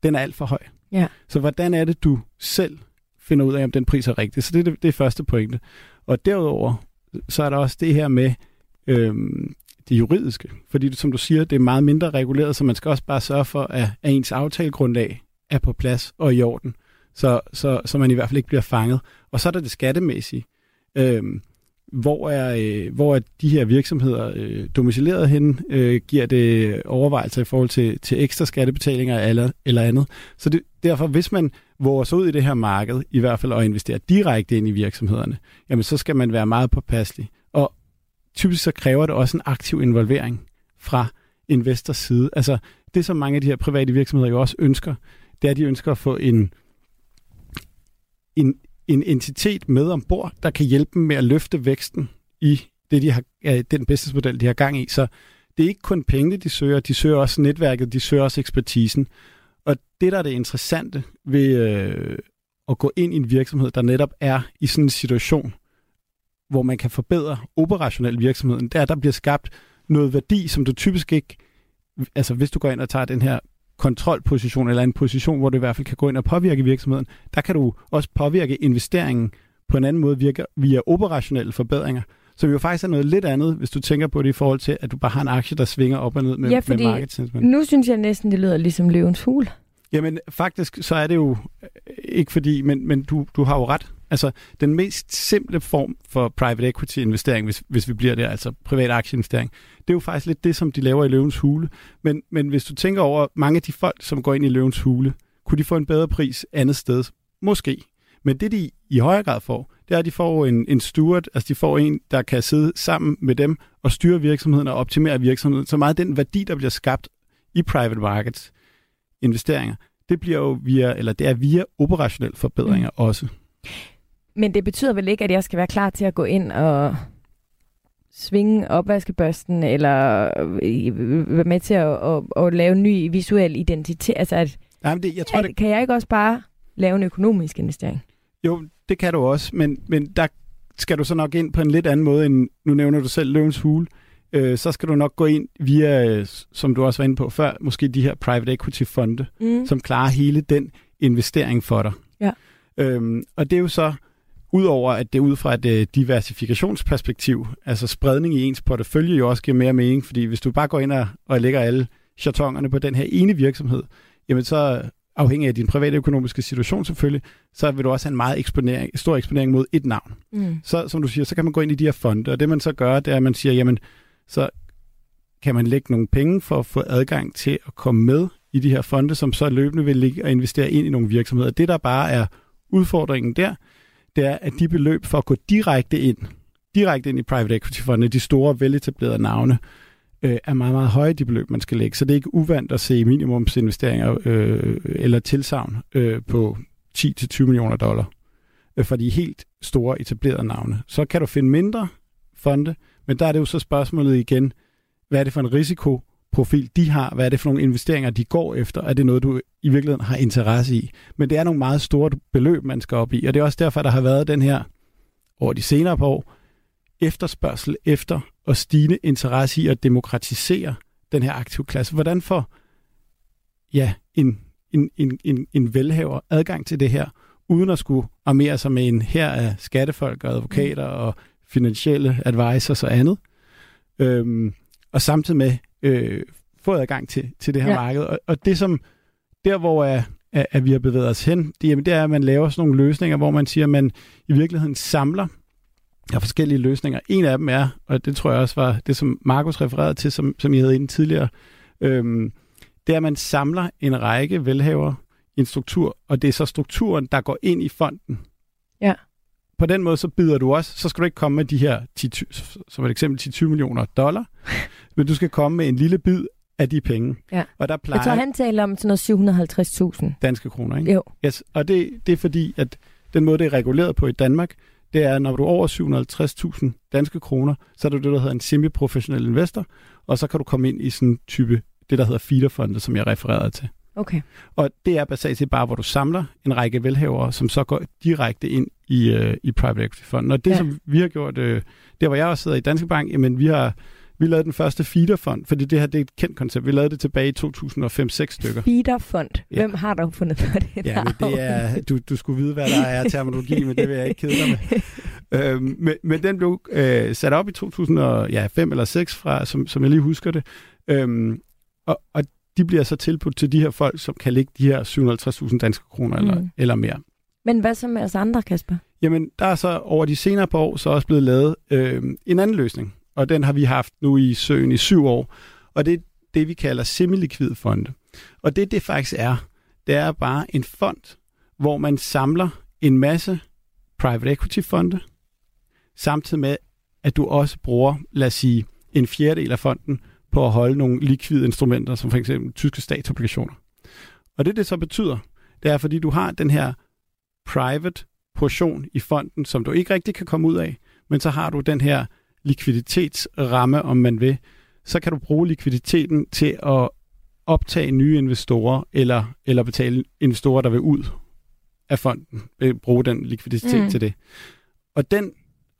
den er alt for høj. Ja. Så hvordan er det, du selv finder ud af, om den pris er rigtig? Så det er det, det er første pointe. Og derudover, så er der også det her med øhm, det juridiske. Fordi som du siger, det er meget mindre reguleret, så man skal også bare sørge for, at, at ens aftalegrundlag er på plads og i orden så, så, så man i hvert fald ikke bliver fanget. Og så er der det skattemæssige. Øhm, hvor er, øh, hvor er de her virksomheder øh, domicileret hen? Øh, giver det overvejelser i forhold til, til ekstra skattebetalinger eller, eller andet? Så det, derfor, hvis man våger sig ud i det her marked, i hvert fald at investere direkte ind i virksomhederne, jamen så skal man være meget påpasselig. Og typisk så kræver det også en aktiv involvering fra investors side. Altså det, som mange af de her private virksomheder jo også ønsker, det er, at de ønsker at få en en, en entitet med ombord, der kan hjælpe dem med at løfte væksten i det, de har, den businessmodel, de har gang i. Så det er ikke kun pengene, de søger, de søger også netværket, de søger også ekspertisen. Og det, der er det interessante ved øh, at gå ind i en virksomhed, der netop er i sådan en situation, hvor man kan forbedre operationel virksomheden, det er, at der bliver skabt noget værdi, som du typisk ikke, altså hvis du går ind og tager den her kontrolposition, eller en position, hvor du i hvert fald kan gå ind og påvirke virksomheden, der kan du også påvirke investeringen på en anden måde virker via operationelle forbedringer, som jo faktisk er noget lidt andet, hvis du tænker på det i forhold til, at du bare har en aktie, der svinger op og ned med, Ja, fordi med market sentiment. Nu synes jeg næsten, det lyder ligesom løvens hul. Jamen, faktisk så er det jo øh, ikke fordi, men, men du, du har jo ret. Altså, den mest simple form for private equity investering, hvis, hvis vi bliver der, altså privat aktieinvestering, det er jo faktisk lidt det, som de laver i løvens hule. Men, men hvis du tænker over mange af de folk, som går ind i løvens hule, kunne de få en bedre pris andet sted? Måske. Men det, de i højere grad får, det er, at de får en, en steward, altså de får en, der kan sidde sammen med dem og styre virksomheden og optimere virksomheden. Så meget den værdi, der bliver skabt i private markets investeringer, det bliver jo via, eller det er via operationelle forbedringer mm. også. Men det betyder vel ikke, at jeg skal være klar til at gå ind og svinge opvaskebørsten, eller øh, være med til at, at, at lave en ny visuel identitet? Altså, at, Nej, men det, jeg tror, at, det, kan jeg ikke også bare lave en økonomisk investering? jo, det kan du også, men, men der skal du så nok ind på en lidt anden måde, end nu nævner du selv løvens hule. Øh, så skal du nok gå ind via, øh, som du også var inde på før, måske de her private equity fonde, Mm. som klarer hele den investering for dig. Ja. Øhm, og det er jo så, udover at det ud fra et øh, diversifikationsperspektiv, altså spredning i ens portefølje jo også giver mere mening, fordi hvis du bare går ind og, og lægger alle chartongerne på den her ene virksomhed, jamen så afhængig af din private økonomiske situation selvfølgelig, så vil du også have en meget eksponering, stor eksponering mod et navn. Mm. Så som du siger, så kan man gå ind i de her fonde, og det man så gør, det er, at man siger, jamen, så kan man lægge nogle penge for at få adgang til at komme med i de her fonde, som så løbende vil ligge og investere ind i nogle virksomheder. Det, der bare er udfordringen der, det er, at de beløb for at gå direkte ind, direkte ind i private equity fondene, de store, veletablerede navne, øh, er meget, meget høje, de beløb, man skal lægge. Så det er ikke uvandt at se minimumsinvesteringer øh, eller tilsavn øh, på 10-20 millioner dollar øh, for de helt store etablerede navne. Så kan du finde mindre fonde, men der er det jo så spørgsmålet igen, hvad er det for en risiko, profil, de har? Hvad er det for nogle investeringer, de går efter? Er det noget, du i virkeligheden har interesse i? Men det er nogle meget store beløb, man skal op i, og det er også derfor, der har været den her over de senere par år efterspørgsel efter og stigende interesse i at demokratisere den her aktive klasse. Hvordan får ja, en, en, en, en, en velhaver adgang til det her, uden at skulle armere sig med en her af skattefolk og advokater og finansielle advisors og andet. Øhm, og samtidig med øh, få adgang til, til det her Ja. marked. Og, og det som, der hvor er, at, at vi har bevæget os hen, det, jamen, det er, at man laver sådan nogle løsninger, hvor man siger, at man i virkeligheden samler der er forskellige løsninger. En af dem er, og det tror jeg også var det, som Markus refererede til, som, som I havde inde tidligere, øhm, det er, at man samler en række velhaver i en struktur, og det er så strukturen, der går ind i fonden. Ja. På den måde, så byder du også, så skal du ikke komme med de her, 10, som et eksempel, 10-20 millioner dollar, men du skal komme med en lille bid af de penge. Ja. Og der Jeg plejer tror, han taler om sådan noget 750.000. danske kroner, ikke? Jo. Yes, og det, det er fordi, at den måde, det er reguleret på i Danmark, det er, når du er over 750.000 danske kroner, så er du det, der hedder en semi-professionel investor, og så kan du komme ind i sådan en type, det der hedder feederfonde, som jeg refererede til. Okay. Og det er basalt set bare, hvor du samler en række velhavere, som så går direkte ind i, øh, i private equity fonden. Og det, ja. som vi har gjort, øh, der hvor jeg også sidder i Danske Bank, jamen vi har vi lavede den første feederfond, fordi det her det er et kendt koncept. Vi lavede det tilbage i 2005-6 stykker. Feederfond. Ja. Hvem har dog fundet på det? Ja, men det er, du, du skulle vide, hvad der er terminologi, men det vil jeg ikke kede dig med. øhm, men, men den blev øh, sat op i 2005 eller 6 fra, som, som jeg lige husker det. Øhm, og, og de bliver så tilbudt til de her folk, som kan lægge de her 750.000 danske kroner eller, Mm. eller mere. Men hvad så med os andre, Kasper? Jamen, der er så over de senere par år så også blevet lavet øh, en anden løsning, og den har vi haft nu i søen i syv år, og det er det, vi kalder semi-likvid fonde. Og det, det faktisk er, det er bare en fond, hvor man samler en masse private equity fonde, samtidig med, at du også bruger, lad os sige, en fjerdedel af fonden på at holde nogle likvide instrumenter, som for eksempel tyske statsobligationer. Og det, det så betyder, det er, fordi du har den her private portion i fonden, som du ikke rigtig kan komme ud af, men så har du den her likviditetsramme, om man vil, så kan du bruge likviditeten til at optage nye investorer, eller, eller betale investorer, der vil ud af fonden, vil bruge den likviditet Mm. til det. Og den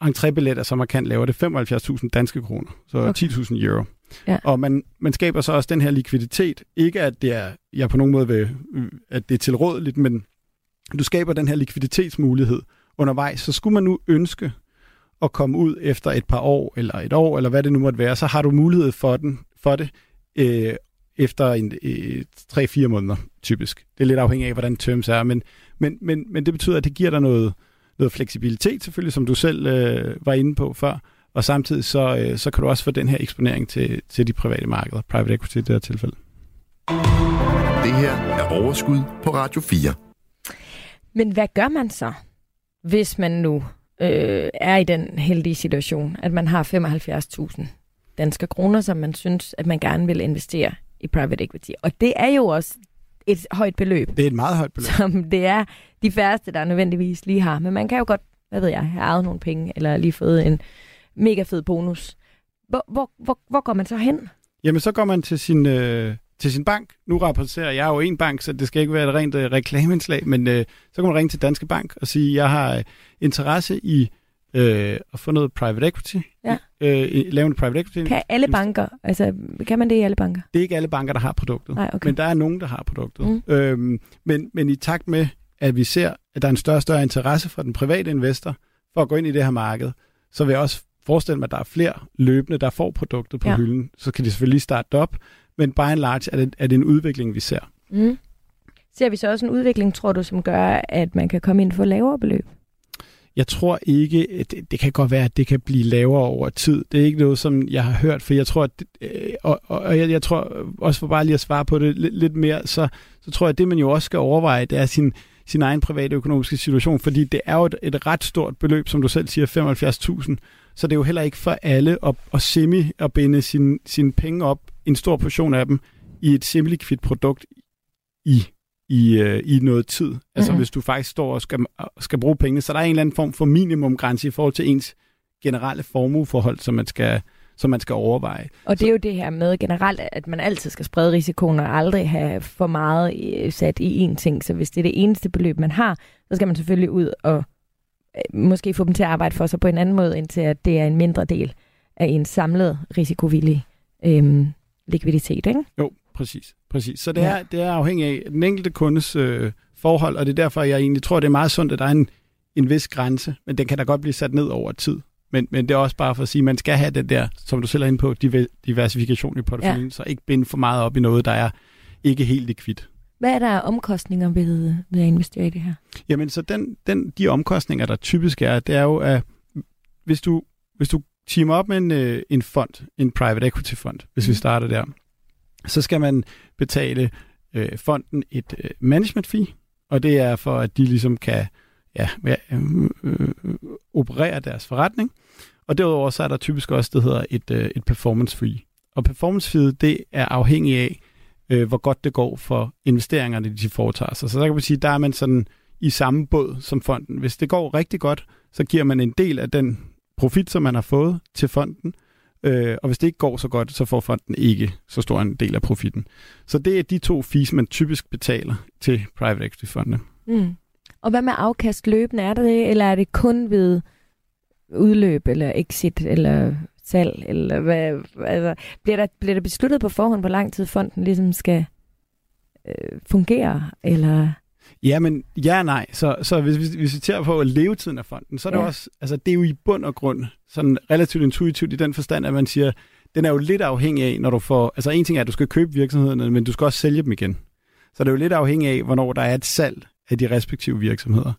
entrébillet er så markant lavere, det er 75.000 danske kroner, så okay. 10.000 euro. Ja. Og man, man skaber så også den her likviditet, ikke at det er, jeg på nogen måde vil, at det er tilrådeligt, men du skaber den her likviditetsmulighed, undervejs, så skulle man nu ønske at komme ud efter et par år, eller et år, eller hvad det nu måtte være, så har du mulighed for, den, for det øh, efter en, øh, 3-4 måneder, typisk. Det er lidt afhængigt af, hvordan terms er, men, men, men, men det betyder, at det giver dig noget, noget fleksibilitet, selvfølgelig, som du selv øh, var inde på før, og samtidig så, øh, så kan du også få den her eksponering til, til de private markeder, private equity i det her tilfælde. Det her er Overskud på Radio 4. Men hvad gør man så, hvis man nu øh, er i den heldige situation, at man har 75.000 danske kroner, som man synes, at man gerne vil investere i private equity. Og det er jo også et højt beløb. Det er et meget højt beløb. Som det er de færreste, der nødvendigvis lige har. Men man kan jo godt, hvad ved jeg, have ejet nogle penge, eller lige fået en mega fed bonus. Hvor, hvor, hvor, hvor går man så hen? Jamen, så går man til sin, øh, til sin bank. Nu rapporterer jeg jo en bank, så det skal ikke være et rent øh, reklameindslag, men øh, så kan man ringe til Danske Bank og sige, jeg har øh, interesse i øh, at få noget private equity. Ja. Øh, lave en private equity. Kan alle banker, altså kan man det i alle banker? Det er ikke alle banker, der har produktet, Nej, okay. men der er nogen, der har produktet. Mm. Øhm, men, men i takt med, at vi ser, at der er en større og større interesse fra den private investor for at gå ind i det her marked, så vil jeg også forestille mig, at der er flere løbende, der får produktet på Ja. hylden. Så kan de selvfølgelig starte op, men by and large er det, er det en udvikling, vi ser. Mm. Ser vi så også en udvikling, tror du, som gør, at man kan komme ind for lavere beløb? Jeg tror ikke, det, det kan godt være, at det kan blive lavere over tid. Det er ikke noget, som jeg har hørt, for jeg tror, at, øh, og, og, og jeg, jeg tror også for bare lige at svare på det lidt, lidt mere, så, så tror jeg, at det man jo også skal overveje, det er sin, sin egen private økonomiske situation, fordi det er jo et, et ret stort beløb, som du selv siger, 75.000. Så det er jo heller ikke for alle at, at semi at binde sine sin penge op, en stor portion af dem, i et semi-likvidt produkt i, i, øh, i noget tid. Altså Mhm. mm-hmm. hvis du faktisk står og skal, skal bruge pengene. Så der er en eller anden form for minimumgrænse i forhold til ens generelle formueforhold, som man skal, som man skal overveje. Og det er jo det her med generelt, at man altid skal sprede risikoen og aldrig have for meget øh, sat i én ting. Så hvis det er det eneste beløb, man har, så skal man selvfølgelig ud og øh, måske få dem til at arbejde for sig på en anden måde, indtil at det er en mindre del af en samlet risikovillig øhm, likviditet. Ikke? Jo, præcis. præcis. Så det, Ja. er, det er afhængigt af den enkelte kundes øh, forhold, og det er derfor, jeg egentlig tror, det er meget sundt, at der er en, en vis grænse, men den kan da godt blive sat ned over tid. Men, men det er også bare for at sige, at man skal have det der, som du selv er inde på, diver- diversifikation i porteføljen, ja. så ikke binde for meget op i noget, der er ikke helt likvidt. Hvad er der omkostninger ved, ved at investere i det her? Jamen, så den, den, de omkostninger, der typisk er, det er jo, at hvis du, hvis du teamer op med en, øh, en fond, en private equity fond, hvis mm. vi starter der, så skal man betale øh, fonden et øh, management fee, og det er for, at de ligesom kan ja, ja, øh, øh, operere deres forretning. Og derudover så er der typisk også, det hedder et, øh, et performance fee. Og performance fee, det er afhængig af, øh, hvor godt det går for investeringerne, de foretager sig. Så der kan man sige, der er man sådan i samme båd som fonden. Hvis det går rigtig godt, så giver man en del af den profit, som man har fået til fonden, øh, og hvis det ikke går så godt, så får fonden ikke så stor en del af profitten. Så det er de to fees, man typisk betaler til private equity fondene. Mm. Og hvad med afkast løbende? Er det, eller er det kun ved udløb, eller exit, eller salg? Eller hvad, altså, bliver, der, bliver der besluttet på forhånd, hvor lang tid fonden ligesom skal øh, fungere? Eller... Ja, men ja nej. Så, så hvis, hvis, hvis vi ser på levetiden af fonden, så er det Ja. også, altså det er jo i bund og grund sådan relativt intuitivt i den forstand, at man siger, den er jo lidt afhængig af, når du får, altså en ting er, at du skal købe virksomhederne, men du skal også sælge dem igen. Så det er jo lidt afhængig af, hvornår der er et salg af de respektive virksomheder.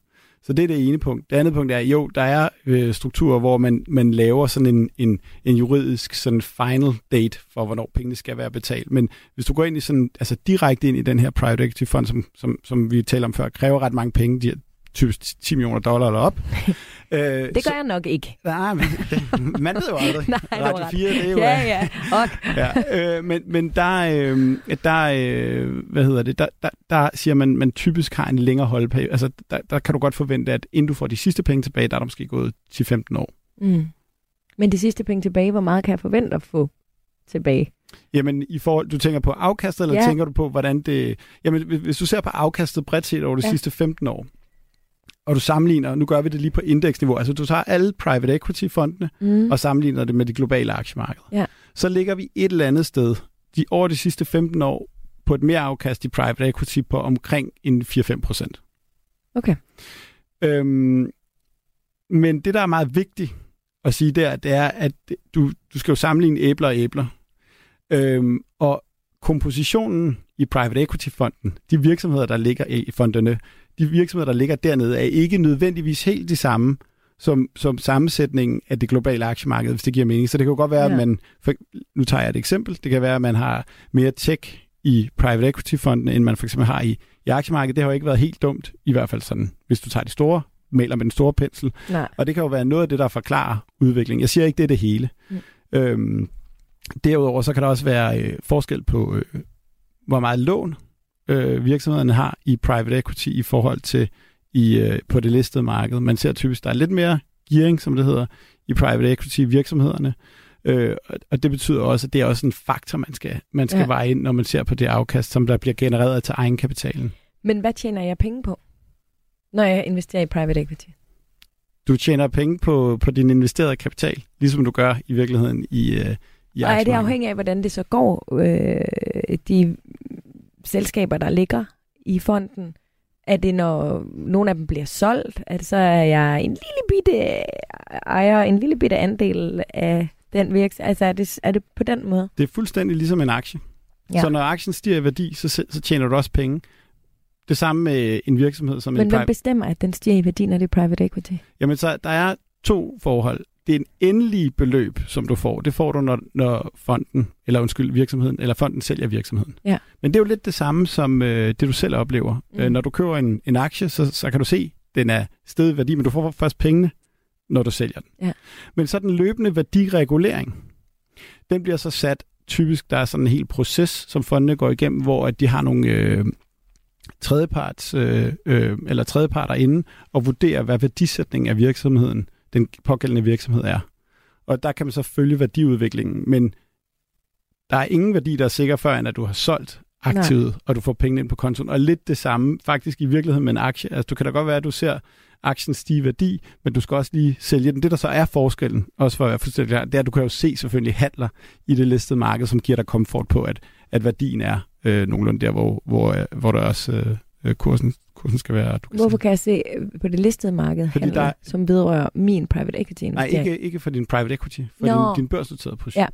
Så det er det ene punkt. Det andet punkt er, jo, der er øh, strukturer, hvor man, man laver sådan en, en, en juridisk sådan final date for, hvornår pengene skal være betalt. Men hvis du går ind i sådan, altså direkte ind i den her private equity fond, som, som, som vi talte om før, kræver ret mange penge, de typisk 10 millioner dollar eller op. øh, Det gør jeg nok ikke. Nej, men det, man ved jo aldrig. Nej, Radio ret. 4, det er jo... Ja, ja. Og, ja, øh, men, men der, øh, der øh, hvad hedder det, der, der, der siger man, man typisk har en længere holdperiode. Altså, der, der kan du godt forvente, at inden du får de sidste penge tilbage, der er der måske gået 10-15 år. mm. Men de sidste penge tilbage, hvor meget kan jeg forvente at få tilbage? Jamen, i forhold, du tænker på afkastet, eller Ja. tænker du på, hvordan det... Jamen, hvis- du ser på afkastet bredt set over de ja. sidste 15 år, og du sammenligner, nu gør vi det lige på indeksniveau, altså du tager alle private equity-fondene, Mm. og sammenligner det med de globale aktiemarkeder, Ja. så ligger vi et eller andet sted de, over de sidste 15 år på et mere afkast i private equity på omkring en 4-5 procent. Okay. Øhm, men det, der er meget vigtigt at sige der, det er, at du, du skal jo sammenligne æbler og æbler. Øhm, og kompositionen i private equity-fonden, de virksomheder, der ligger i fondene, de virksomheder, der ligger dernede, er ikke nødvendigvis helt de samme som, som sammensætningen af det globale aktiemarked, hvis det giver mening. Så det kan jo godt være, ja. at man, for, nu tager jeg et eksempel, det kan være, at man har mere tech i private equity-fonden, end man for eksempel har i, i aktiemarkedet. Det har jo ikke været helt dumt, i hvert fald sådan, hvis du tager de store, maler med den store pensel. Nej. Og det kan jo være noget af det, der forklarer udviklingen. Jeg siger ikke, det er det hele. Mm. Øhm, derudover så kan der også være øh, forskel på, øh, hvor meget lån øh, virksomhederne har i private equity i forhold til i, øh, på det listede marked. Man ser typisk, der er lidt mere gearing, som det hedder, i private equity virksomhederne. Øh, og det betyder også, at det er også en faktor, man skal, man skal ja. veje ind, når man ser på det afkast, som der bliver genereret til egenkapitalen. Men hvad tjener jeg penge på, når jeg investerer i private equity? Du tjener penge på, på din investerede kapital, ligesom du gør i virkeligheden i, øh, i Og er det afhængigt af, hvordan det så går, øh, de selskaber, der ligger i fonden? Er det, når nogle af dem bliver solgt, at så er jeg en lille bitte ejer, en lille bitte andel af den virksomhed? Altså er det, er det på den måde? Det er fuldstændig ligesom en aktie. Ja. Så når aktien stiger i værdi, så, så tjener du også penge. Det samme med en virksomhed som Men en hvem bestemmer, at den stiger i værdi, når det er private equity? Jamen så der er to forhold. Det er en endelig beløb, som du får. Det får du, når, når fonden, eller undskyld, virksomheden, eller fonden sælger virksomheden. Ja. Men det er jo lidt det samme som øh, det, du selv oplever. Mm. Øh, når du køber en, en aktie, så, så kan du se, den er stedet værdi, men du får først pengene, når du sælger den. Ja. Men så den løbende værdiregulering, den bliver så sat typisk, der er sådan en hel proces, som fondene går igennem, hvor at de har nogle øh, tredjeparts, øh, øh, eller tredjeparter inde og vurderer, hvad værdisætningen af virksomheden, den pågældende virksomhed er. Og der kan man så følge værdiudviklingen, men der er ingen værdi, der er sikker før, end at du har solgt aktivet, Nej. og du får penge ind på kontoen. Og lidt det samme faktisk i virkeligheden med en aktie. Altså, du kan da godt være, at du ser aktien stige værdi, men du skal også lige sælge den. Det, der så er forskellen, også for at være fuldstændig klar, det er, at du kan jo se selvfølgelig handler i det listede marked, som giver dig komfort på, at, at værdien er øh, nogenlunde der, hvor, hvor, øh, hvor der også øh, kursen, kursen skal være. Du kan Hvorfor se. kan jeg se øh, på det listede marked Fordi handler, der, som vedrører min private equity Nej, ikke, ikke for din private equity, for din, din børsnoterede position. Ja.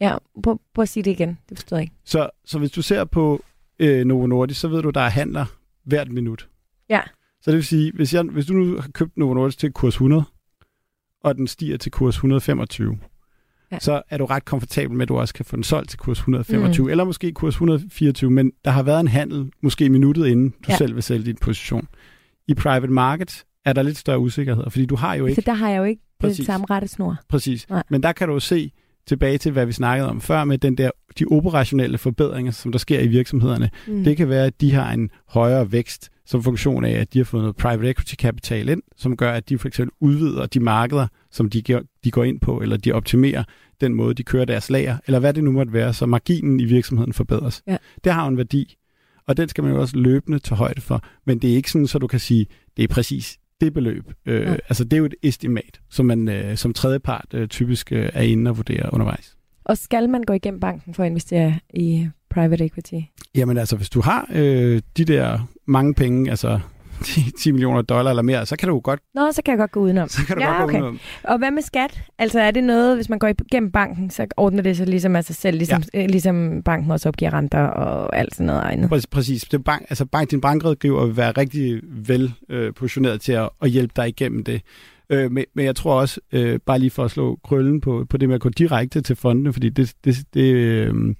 Ja, prøv, prøv at sige det igen. Det forstår jeg ikke. Så, så hvis du ser på øh, Novo Nordisk, så ved du, der er handler hvert minut. Ja. Så det vil sige, hvis, jeg, hvis du nu har købt Novo Nordisk til kurs 100, og den stiger til kurs 125, ja. så er du ret komfortabel med, at du også kan få den solgt til kurs 125, mm. eller måske kurs 124, men der har været en handel, måske minuttet inden du ja. selv vil sælge din position. I private market er der lidt større usikkerhed, fordi du har jo ikke... Så der har jeg jo ikke Præcis. den samme rettesnor. Præcis. Nej. Men der kan du se, tilbage til, hvad vi snakkede om før med den der, de operationelle forbedringer, som der sker i virksomhederne. Mm. Det kan være, at de har en højere vækst som funktion af, at de har fået noget private equity kapital ind, som gør, at de for eksempel udvider de markeder, som de, de går ind på, eller de optimerer den måde, de kører deres lager, eller hvad det nu måtte være, så marginen i virksomheden forbedres. Ja. Det har en værdi, og den skal man jo også løbende tage højde for. Men det er ikke sådan, så du kan sige, det er præcis det beløb. Øh, ja. Altså det er jo et estimat, som man øh, som tredjepart øh, typisk øh, er inde og vurderer undervejs. Og skal man gå igennem banken for at investere i private equity? Jamen altså, hvis du har øh, de der mange penge, altså 10, 10 millioner dollar eller mere, så kan du godt... Nå, så kan jeg godt gå udenom. Så kan du ja, godt okay. gå udenom. Og hvad med skat? Altså er det noget, hvis man går igennem banken, så ordner det sig ligesom af sig selv, ligesom, ja. øh, ligesom banken også opgiver renter og alt sådan noget andet? Præcis. præcis. Det bank, altså bank, din bankrådgiver vil være rigtig vel øh, positioneret til at, at hjælpe dig igennem det. Øh, men, men jeg tror også, øh, bare lige for at slå krøllen på, på det med at gå direkte til fondene, fordi det, det, det øh,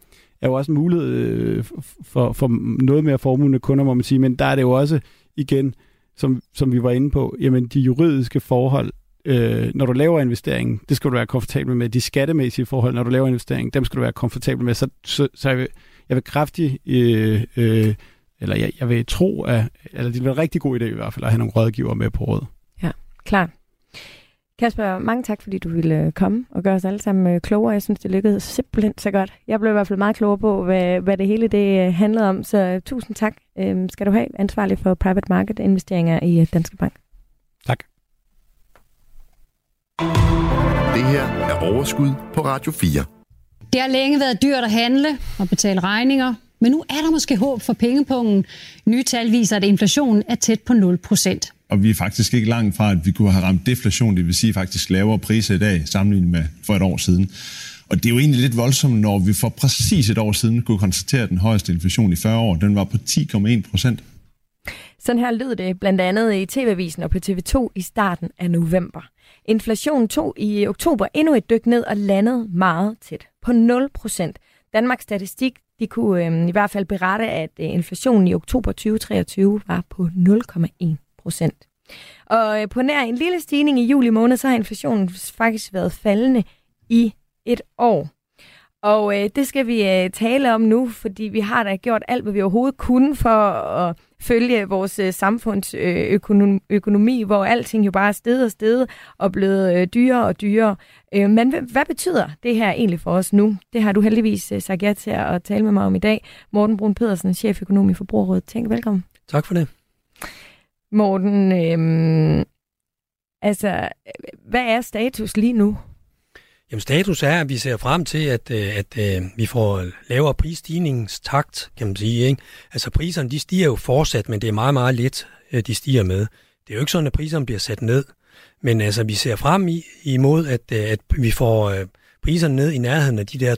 er jo også en mulighed øh, for, for noget mere formue kunder, må man sige, men der er det jo også igen, som, som vi var inde på, jamen de juridiske forhold, øh, når du laver investeringen, det skal du være komfortabel med. De skattemæssige forhold, når du laver investeringen, dem skal du være komfortabel med. Så, så, så jeg, vil, jeg vil kraftigt, øh, øh, eller jeg, jeg vil tro, at, eller det vil være en rigtig god idé i hvert fald, at have nogle rådgiver med på råd. Ja, klart. Kasper, mange tak, fordi du ville komme og gøre os alle sammen øh, klogere. Jeg synes, det lykkedes simpelthen så godt. Jeg blev i hvert fald meget klogere på, hvad, hvad det hele det øh, handlede om. Så øh, tusind tak øhm, skal du have, ansvarlig for private market investeringer i Danske Bank. Tak. Det her er Overskud på Radio 4. Det har længe været dyrt at handle og betale regninger. Men nu er der måske håb for pengepungen. Nye tal viser, at inflationen er tæt på 0 procent. Og vi er faktisk ikke langt fra, at vi kunne have ramt deflation, det vil sige faktisk lavere priser i dag, sammenlignet med for et år siden. Og det er jo egentlig lidt voldsomt, når vi for præcis et år siden kunne konstatere, at den højeste inflation i 40 år, den var på 10,1 procent. Sådan her lød det blandt andet i TV-avisen og på TV2 i starten af november. Inflationen tog i oktober endnu et dyk ned og landede meget tæt på 0 procent. Danmarks Statistik de kunne øh, i hvert fald berette, at øh, inflationen i oktober 2023 var på 0,1 procent. Og øh, på nær en lille stigning i juli måned, så har inflationen faktisk været faldende i et år. Og øh, det skal vi øh, tale om nu, fordi vi har da gjort alt, hvad vi overhovedet kunne for at følge vores øh, samfundsøkonomi, øh, hvor alting jo bare er sted og sted og blevet øh, dyrere og dyrere. Øh, men hvad, hvad betyder det her egentlig for os nu? Det har du heldigvis øh, sagt ja til at tale med mig om i dag. Morten Brun Pedersen, cheføkonom i Forbrugerrådet. Tænk velkommen. Tak for det. Morten, øh, altså, hvad er status lige nu? Jamen status er, at vi ser frem til, at, øh, at, at vi får lavere prisstigningstakt, kan man sige. Ikke? Altså priserne, de stiger jo fortsat, men det er meget, meget lidt, øh, de stiger med. Det er jo ikke sådan, at priserne bliver sat ned. Men altså, vi ser frem i, imod, at, at vi får priserne ned i nærheden af de der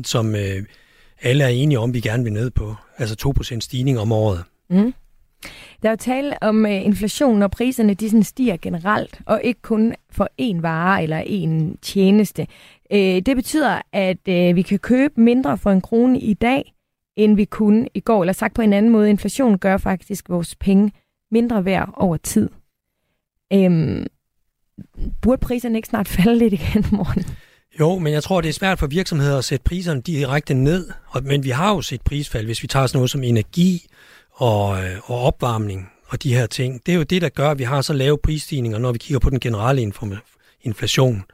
2%, som alle er enige om, vi gerne vil ned på. Altså 2% stigning om året. Mm. Der er jo tale om øh, inflation, når priserne de sådan stiger generelt, og ikke kun for én vare eller én tjeneste. Øh, det betyder, at øh, vi kan købe mindre for en krone i dag, end vi kunne i går. Eller sagt på en anden måde, inflation gør faktisk vores penge mindre værd over tid. Um, burde priserne ikke snart falde lidt igen, morgen? Jo, men jeg tror, det er svært for virksomheder at sætte priserne direkte ned. Men vi har jo set prisfald, hvis vi tager sådan noget som energi, og, øh, og opvarmning og de her ting. Det er jo det, der gør, at vi har så lave prisstigninger, når vi kigger på den generelle inflation.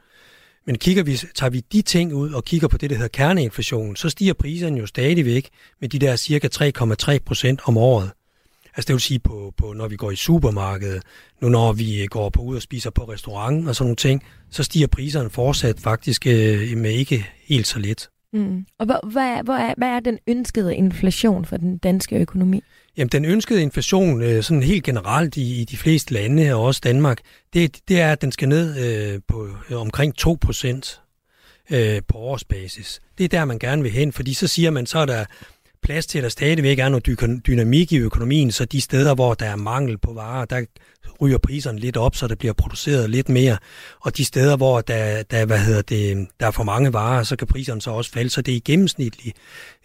Men kigger vi, tager vi de ting ud og kigger på det, der hedder kerneinflation, så stiger priserne jo stadigvæk med de der cirka 3,3 procent om året. Altså det vil sige, på, på, når vi går i supermarkedet, nu når vi øh, går på ud og spiser på restaurant og sådan nogle ting, så stiger priserne fortsat faktisk øh, med ikke helt så lidt. Mm. Og hvor, hvad, hvor er, hvad er den ønskede inflation for den danske økonomi? Jamen, den ønskede inflation, øh, sådan helt generelt i, i de fleste lande, og også Danmark, det, det er, at den skal ned øh, på øh, omkring 2 procent øh, på årsbasis. Det er der, man gerne vil hen, fordi så siger man, så er der plads til, at der stadigvæk er noget dynamik i økonomien, så de steder, hvor der er mangel på varer, der ryger priserne lidt op, så der bliver produceret lidt mere. Og de steder, hvor der, der, hvad hedder det, der er for mange varer, så kan priserne så også falde. Så det er i gennemsnitligt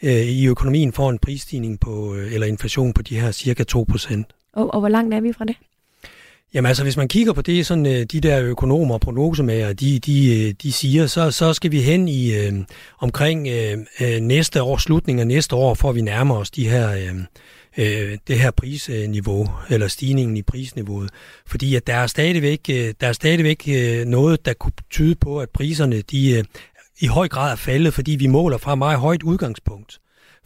øh, i økonomien får en prisstigning på, øh, eller inflation på de her cirka 2%. Og, og hvor langt er vi fra det? Jamen altså, hvis man kigger på det, sådan øh, de der økonomer og prognosemager, de, de, øh, de siger, så, så skal vi hen i øh, omkring øh, næste år, slutningen af næste år, for vi nærmer os de her, øh, øh, det her prisniveau, eller stigningen i prisniveauet. Fordi at der er stadigvæk, øh, der er stadigvæk øh, noget, der kunne tyde på, at priserne de, øh, i høj grad er faldet, fordi vi måler fra meget højt udgangspunkt.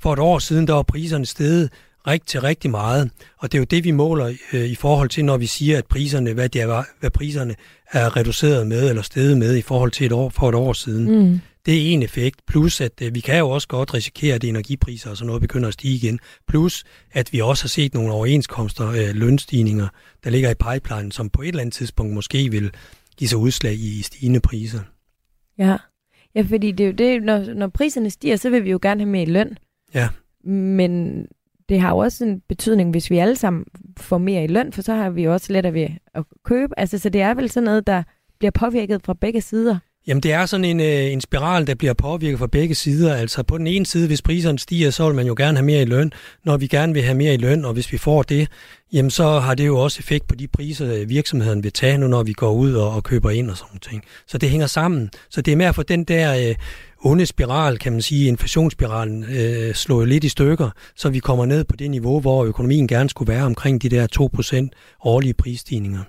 For et år siden, der var priserne steget rigtig, rigtig meget. Og det er jo det, vi måler øh, i forhold til, når vi siger, at priserne, hvad, det er, hvad priserne er reduceret med eller steget med i forhold til et år, for et år siden. Mm. Det er en effekt. Plus, at øh, vi kan jo også godt risikere, at energipriser og sådan noget begynder at stige igen. Plus, at vi også har set nogle overenskomster, øh, lønstigninger, der ligger i pipeline, som på et eller andet tidspunkt måske vil give sig udslag i stigende priser. Ja, ja fordi det er jo det, når, når priserne stiger, så vil vi jo gerne have mere i løn. Ja. Men det har jo også en betydning, hvis vi alle sammen får mere i løn, for så har vi jo også lettere ved at købe. Altså, så det er vel sådan noget, der bliver påvirket fra begge sider. Jamen det er sådan en, øh, en spiral, der bliver påvirket fra begge sider. Altså på den ene side, hvis priserne stiger, så vil man jo gerne have mere i løn. Når vi gerne vil have mere i løn, og hvis vi får det, jamen så har det jo også effekt på de priser, øh, virksomheden vil tage nu, når vi går ud og, og køber ind og sådan noget. Så det hænger sammen. Så det er med at få den der øh, onde spiral, kan man sige, inflationsspiralen, øh, slået lidt i stykker, så vi kommer ned på det niveau, hvor økonomien gerne skulle være omkring de der 2% årlige prisstigninger.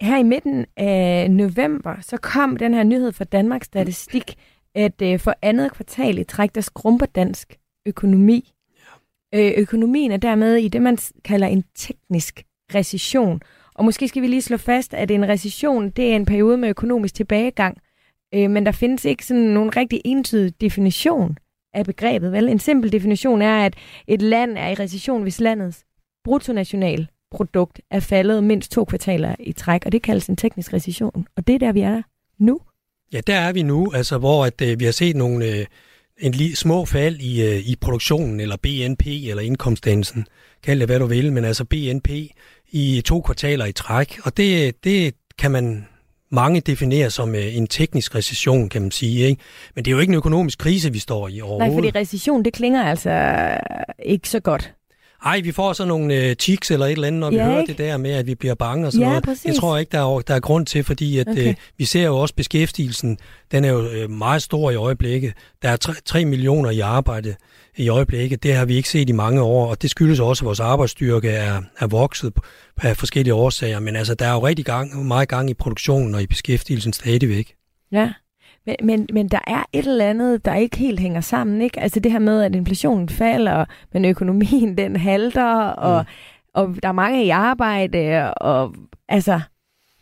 Her i midten af november, så kom den her nyhed fra Danmarks Statistik, at øh, for andet kvartal i træk, der skrumper dansk økonomi. Øh, økonomien er dermed i det, man kalder en teknisk recession. Og måske skal vi lige slå fast, at en recession, det er en periode med økonomisk tilbagegang, Øh, men der findes ikke sådan nogen rigtig entydig definition af begrebet. Vel? En simpel definition er, at et land er i recession, hvis landets bruttonational produkt er faldet mindst to kvartaler i træk, og det kaldes en teknisk recession. Og det er der, vi er nu. Ja, der er vi nu, altså hvor at, øh, vi har set nogle øh, en li- små fald i, øh, i produktionen, eller BNP, eller indkomstdannelsen, kald det hvad du vil, men altså BNP i to kvartaler i træk, og det, det kan man mange definerer som øh, en teknisk recession, kan man sige. Ikke? Men det er jo ikke en økonomisk krise, vi står i overhovedet. Nej, fordi recession, det klinger altså ikke så godt. Ej, vi får sådan nogle øh, tics eller et eller andet, når ja, vi hører ikke? det der med, at vi bliver bange og sådan ja, noget. Præcis. Jeg tror ikke, der er, der er grund til, fordi at, okay. øh, vi ser jo også beskæftigelsen, den er jo øh, meget stor i øjeblikket. Der er 3, 3 millioner i arbejde i øjeblikket. Det har vi ikke set i mange år, og det skyldes også, at vores arbejdsstyrke er, er vokset af forskellige årsager. Men altså, der er jo rigtig gang, meget gang i produktionen og i beskæftigelsen stadigvæk. Ja. Men, men, men der er et eller andet, der ikke helt hænger sammen, ikke? Altså det her med, at inflationen falder, men økonomien den halter, og, mm. og der er mange i arbejde, og altså,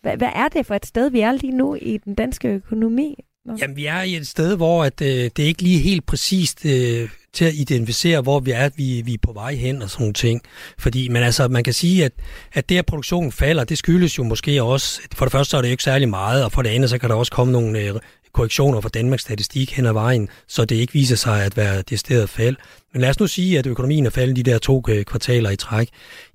hvad, hvad er det for et sted, vi er lige nu i den danske økonomi? Nå. Jamen, vi er i et sted, hvor at, øh, det er ikke lige helt præcist øh, til at identificere, hvor vi er, at vi, vi er på vej hen og sådan nogle ting. Fordi, men altså, man kan sige, at, at det, at produktionen falder, det skyldes jo måske også, for det første så er det jo ikke særlig meget, og for det andet, så kan der også komme nogle øh, korrektioner fra Danmarks Statistik hen ad vejen, så det ikke viser sig at være det sted fald. Men lad os nu sige, at økonomien er faldet de der to øh, kvartaler i træk.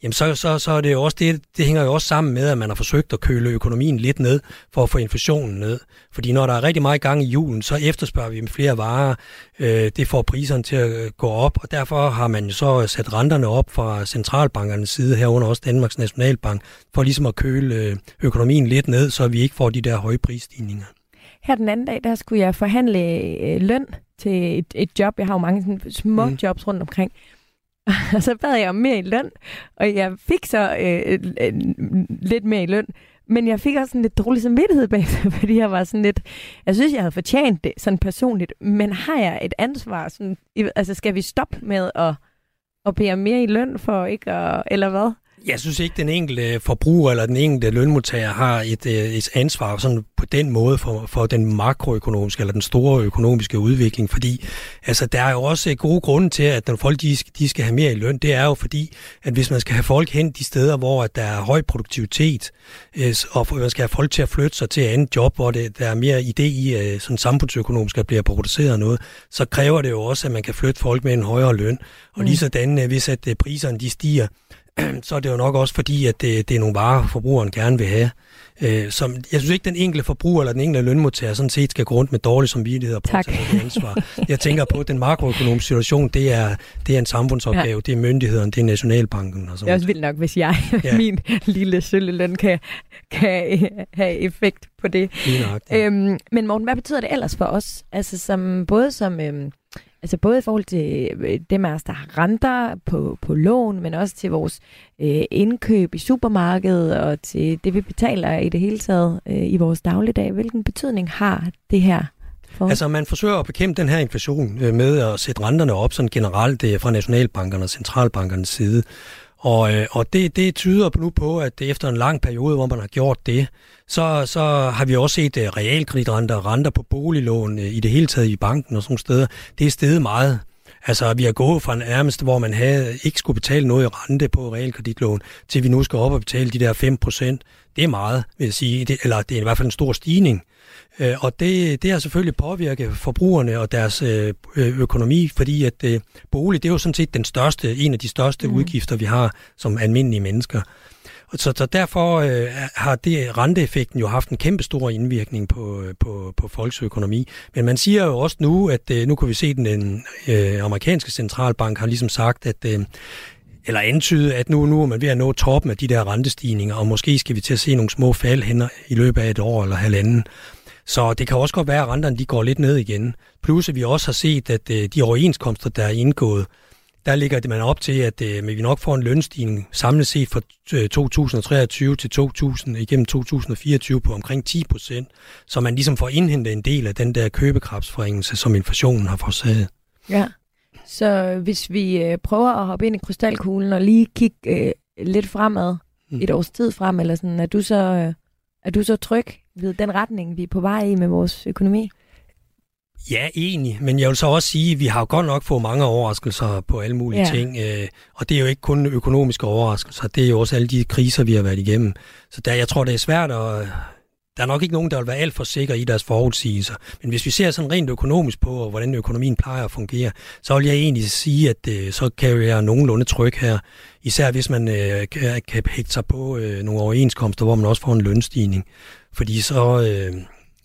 Jamen så, så, så er det jo også det, det hænger jo også sammen med, at man har forsøgt at køle økonomien lidt ned for at få inflationen ned. Fordi når der er rigtig meget gang i julen, så efterspørger vi flere varer. Øh, det får priserne til at øh, gå op, og derfor har man jo så øh, sat renterne op fra centralbankernes side, herunder også Danmarks Nationalbank, for ligesom at køle økonomien lidt ned, så vi ikke får de der høje prisstigninger. Her den anden dag, der skulle jeg forhandle øh, løn til et, et job. Jeg har jo mange sådan, små mm. jobs rundt omkring. og så bad jeg om mere i løn, og jeg fik så øh, øh, lidt mere i løn. Men jeg fik også sådan lidt dårlig samvittighed bag fordi jeg var sådan lidt... Jeg synes, jeg havde fortjent det sådan personligt, men har jeg et ansvar? Sådan, altså, skal vi stoppe med at, at bede mere i løn for ikke at... Eller hvad? Jeg synes ikke, den enkelte forbruger eller den enkelte lønmodtager har et, øh, et ansvar sådan på den måde for, for den makroøkonomiske eller den store økonomiske udvikling, fordi altså, der er jo også gode grunde til, at når folk de, de skal have mere i løn, det er jo fordi, at hvis man skal have folk hen de steder, hvor at der er høj produktivitet, øh, og man skal have folk til at flytte sig til et andet job, hvor det, der er mere idé i øh, sådan samfundsøkonomisk at blive produceret noget, så kræver det jo også, at man kan flytte folk med en højere løn. Og mm. lige sådan, hvis at priserne de stiger, så er det jo nok også fordi, at det, det er nogle varer, forbrugeren gerne vil have. Øh, som, jeg synes ikke, den enkelte forbruger eller den enkelte lønmodtager sådan set skal gå rundt med dårlig samvittighed og påtage det ansvar. Jeg tænker på, at den makroøkonomiske situation, det er, det er en samfundsopgave, ja. det er myndighederne, det er Nationalbanken. Og sådan det er også vildt nok, hvis jeg, ja. min lille løn kan, kan have effekt på det. Øhm, men Morten, hvad betyder det ellers for os? Altså som, både som øhm, Altså både i forhold til øh, dem af os, der har renter på, på lån, men også til vores øh, indkøb i supermarkedet og til det, vi betaler i det hele taget øh, i vores dagligdag. Hvilken betydning har det her for? Altså man forsøger at bekæmpe den her inflation øh, med at sætte renterne op sådan generelt øh, fra nationalbankerne og centralbankernes side. Og, øh, og det, det tyder nu på, at efter en lang periode, hvor man har gjort det, så, så har vi også set uh, realkreditrenter og renter på boliglån uh, i det hele taget i banken og sådan steder. Det er steget meget. Altså, vi har gået fra en ærmeste, hvor man havde, ikke skulle betale noget i rente på realkreditlån, til vi nu skal op og betale de der 5 procent. Det er meget, vil jeg sige. Det, eller det er i hvert fald en stor stigning. Øh, og det, det har selvfølgelig påvirket forbrugerne og deres øh, økonomi, fordi at øh, bolig, det er jo sådan set den største, en af de største mm. udgifter, vi har som almindelige mennesker. Så, så derfor øh, har det renteeffekten jo haft en kæmpe stor indvirkning på, på, på folks økonomi. Men man siger jo også nu, at øh, nu kan vi se, at den øh, amerikanske centralbank har ligesom sagt, at øh, eller antyde, at nu, nu er man ved at nå toppen af de der rentestigninger, og måske skal vi til at se nogle små fald hen i løbet af et år eller halvanden. Så det kan også godt være, at renterne de går lidt ned igen. Plus at vi også har set, at øh, de overenskomster, der er indgået, der ligger det man op til, at øh, vi nok får en lønstigning samlet set fra 2023 øh, til 2000, igennem 2024 på omkring 10 procent, så man ligesom får indhentet en del af den der købekraftsforringelse, som inflationen har forsaget. Ja, så hvis vi øh, prøver at hoppe ind i krystalkuglen og lige kigge øh, lidt fremad, mm. et års tid frem, eller sådan, er du så, øh, er du så tryg ved den retning, vi er på vej i med vores økonomi? Ja, enig. Men jeg vil så også sige, at vi har jo godt nok fået mange overraskelser på alle mulige Ja. ja. ting. Øh, og det er jo ikke kun økonomiske overraskelser, det er jo også alle de kriser, vi har været igennem. Så der, jeg tror, det er svært at... Der er nok ikke nogen, der vil være alt for sikre i deres forudsigelser. Men hvis vi ser sådan rent økonomisk på, hvordan økonomien plejer at fungere, så vil jeg egentlig sige, at øh, så kan jeg være nogenlunde tryg her. Især hvis man øh, kan, kan hægte sig på øh, nogle overenskomster, hvor man også får en lønstigning. Fordi så, øh,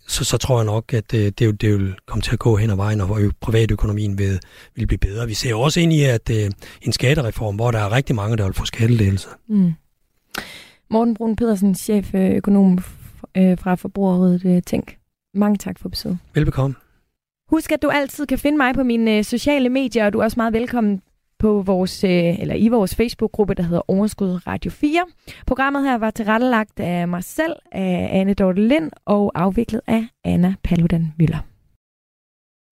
så, så tror jeg nok, at øh, det, det vil komme til at gå hen ad vejen, og privatøkonomien vil, vil blive bedre. Vi ser også ind i at øh, en skattereform, hvor der er rigtig mange, der vil få skattelettelser. Mm. Morten Brun Pedersen, cheføkonom øh, fra Forbrugerrådet øh, Tænk. Mange tak for besøget. Velbekomme. Husk, at du altid kan finde mig på mine øh, sociale medier, og du er også meget velkommen på vores, øh, eller i vores Facebook-gruppe, der hedder Overskud Radio 4. Programmet her var tilrettelagt af mig selv, af Anne Dorte Lind, og afviklet af Anna Paludan Møller.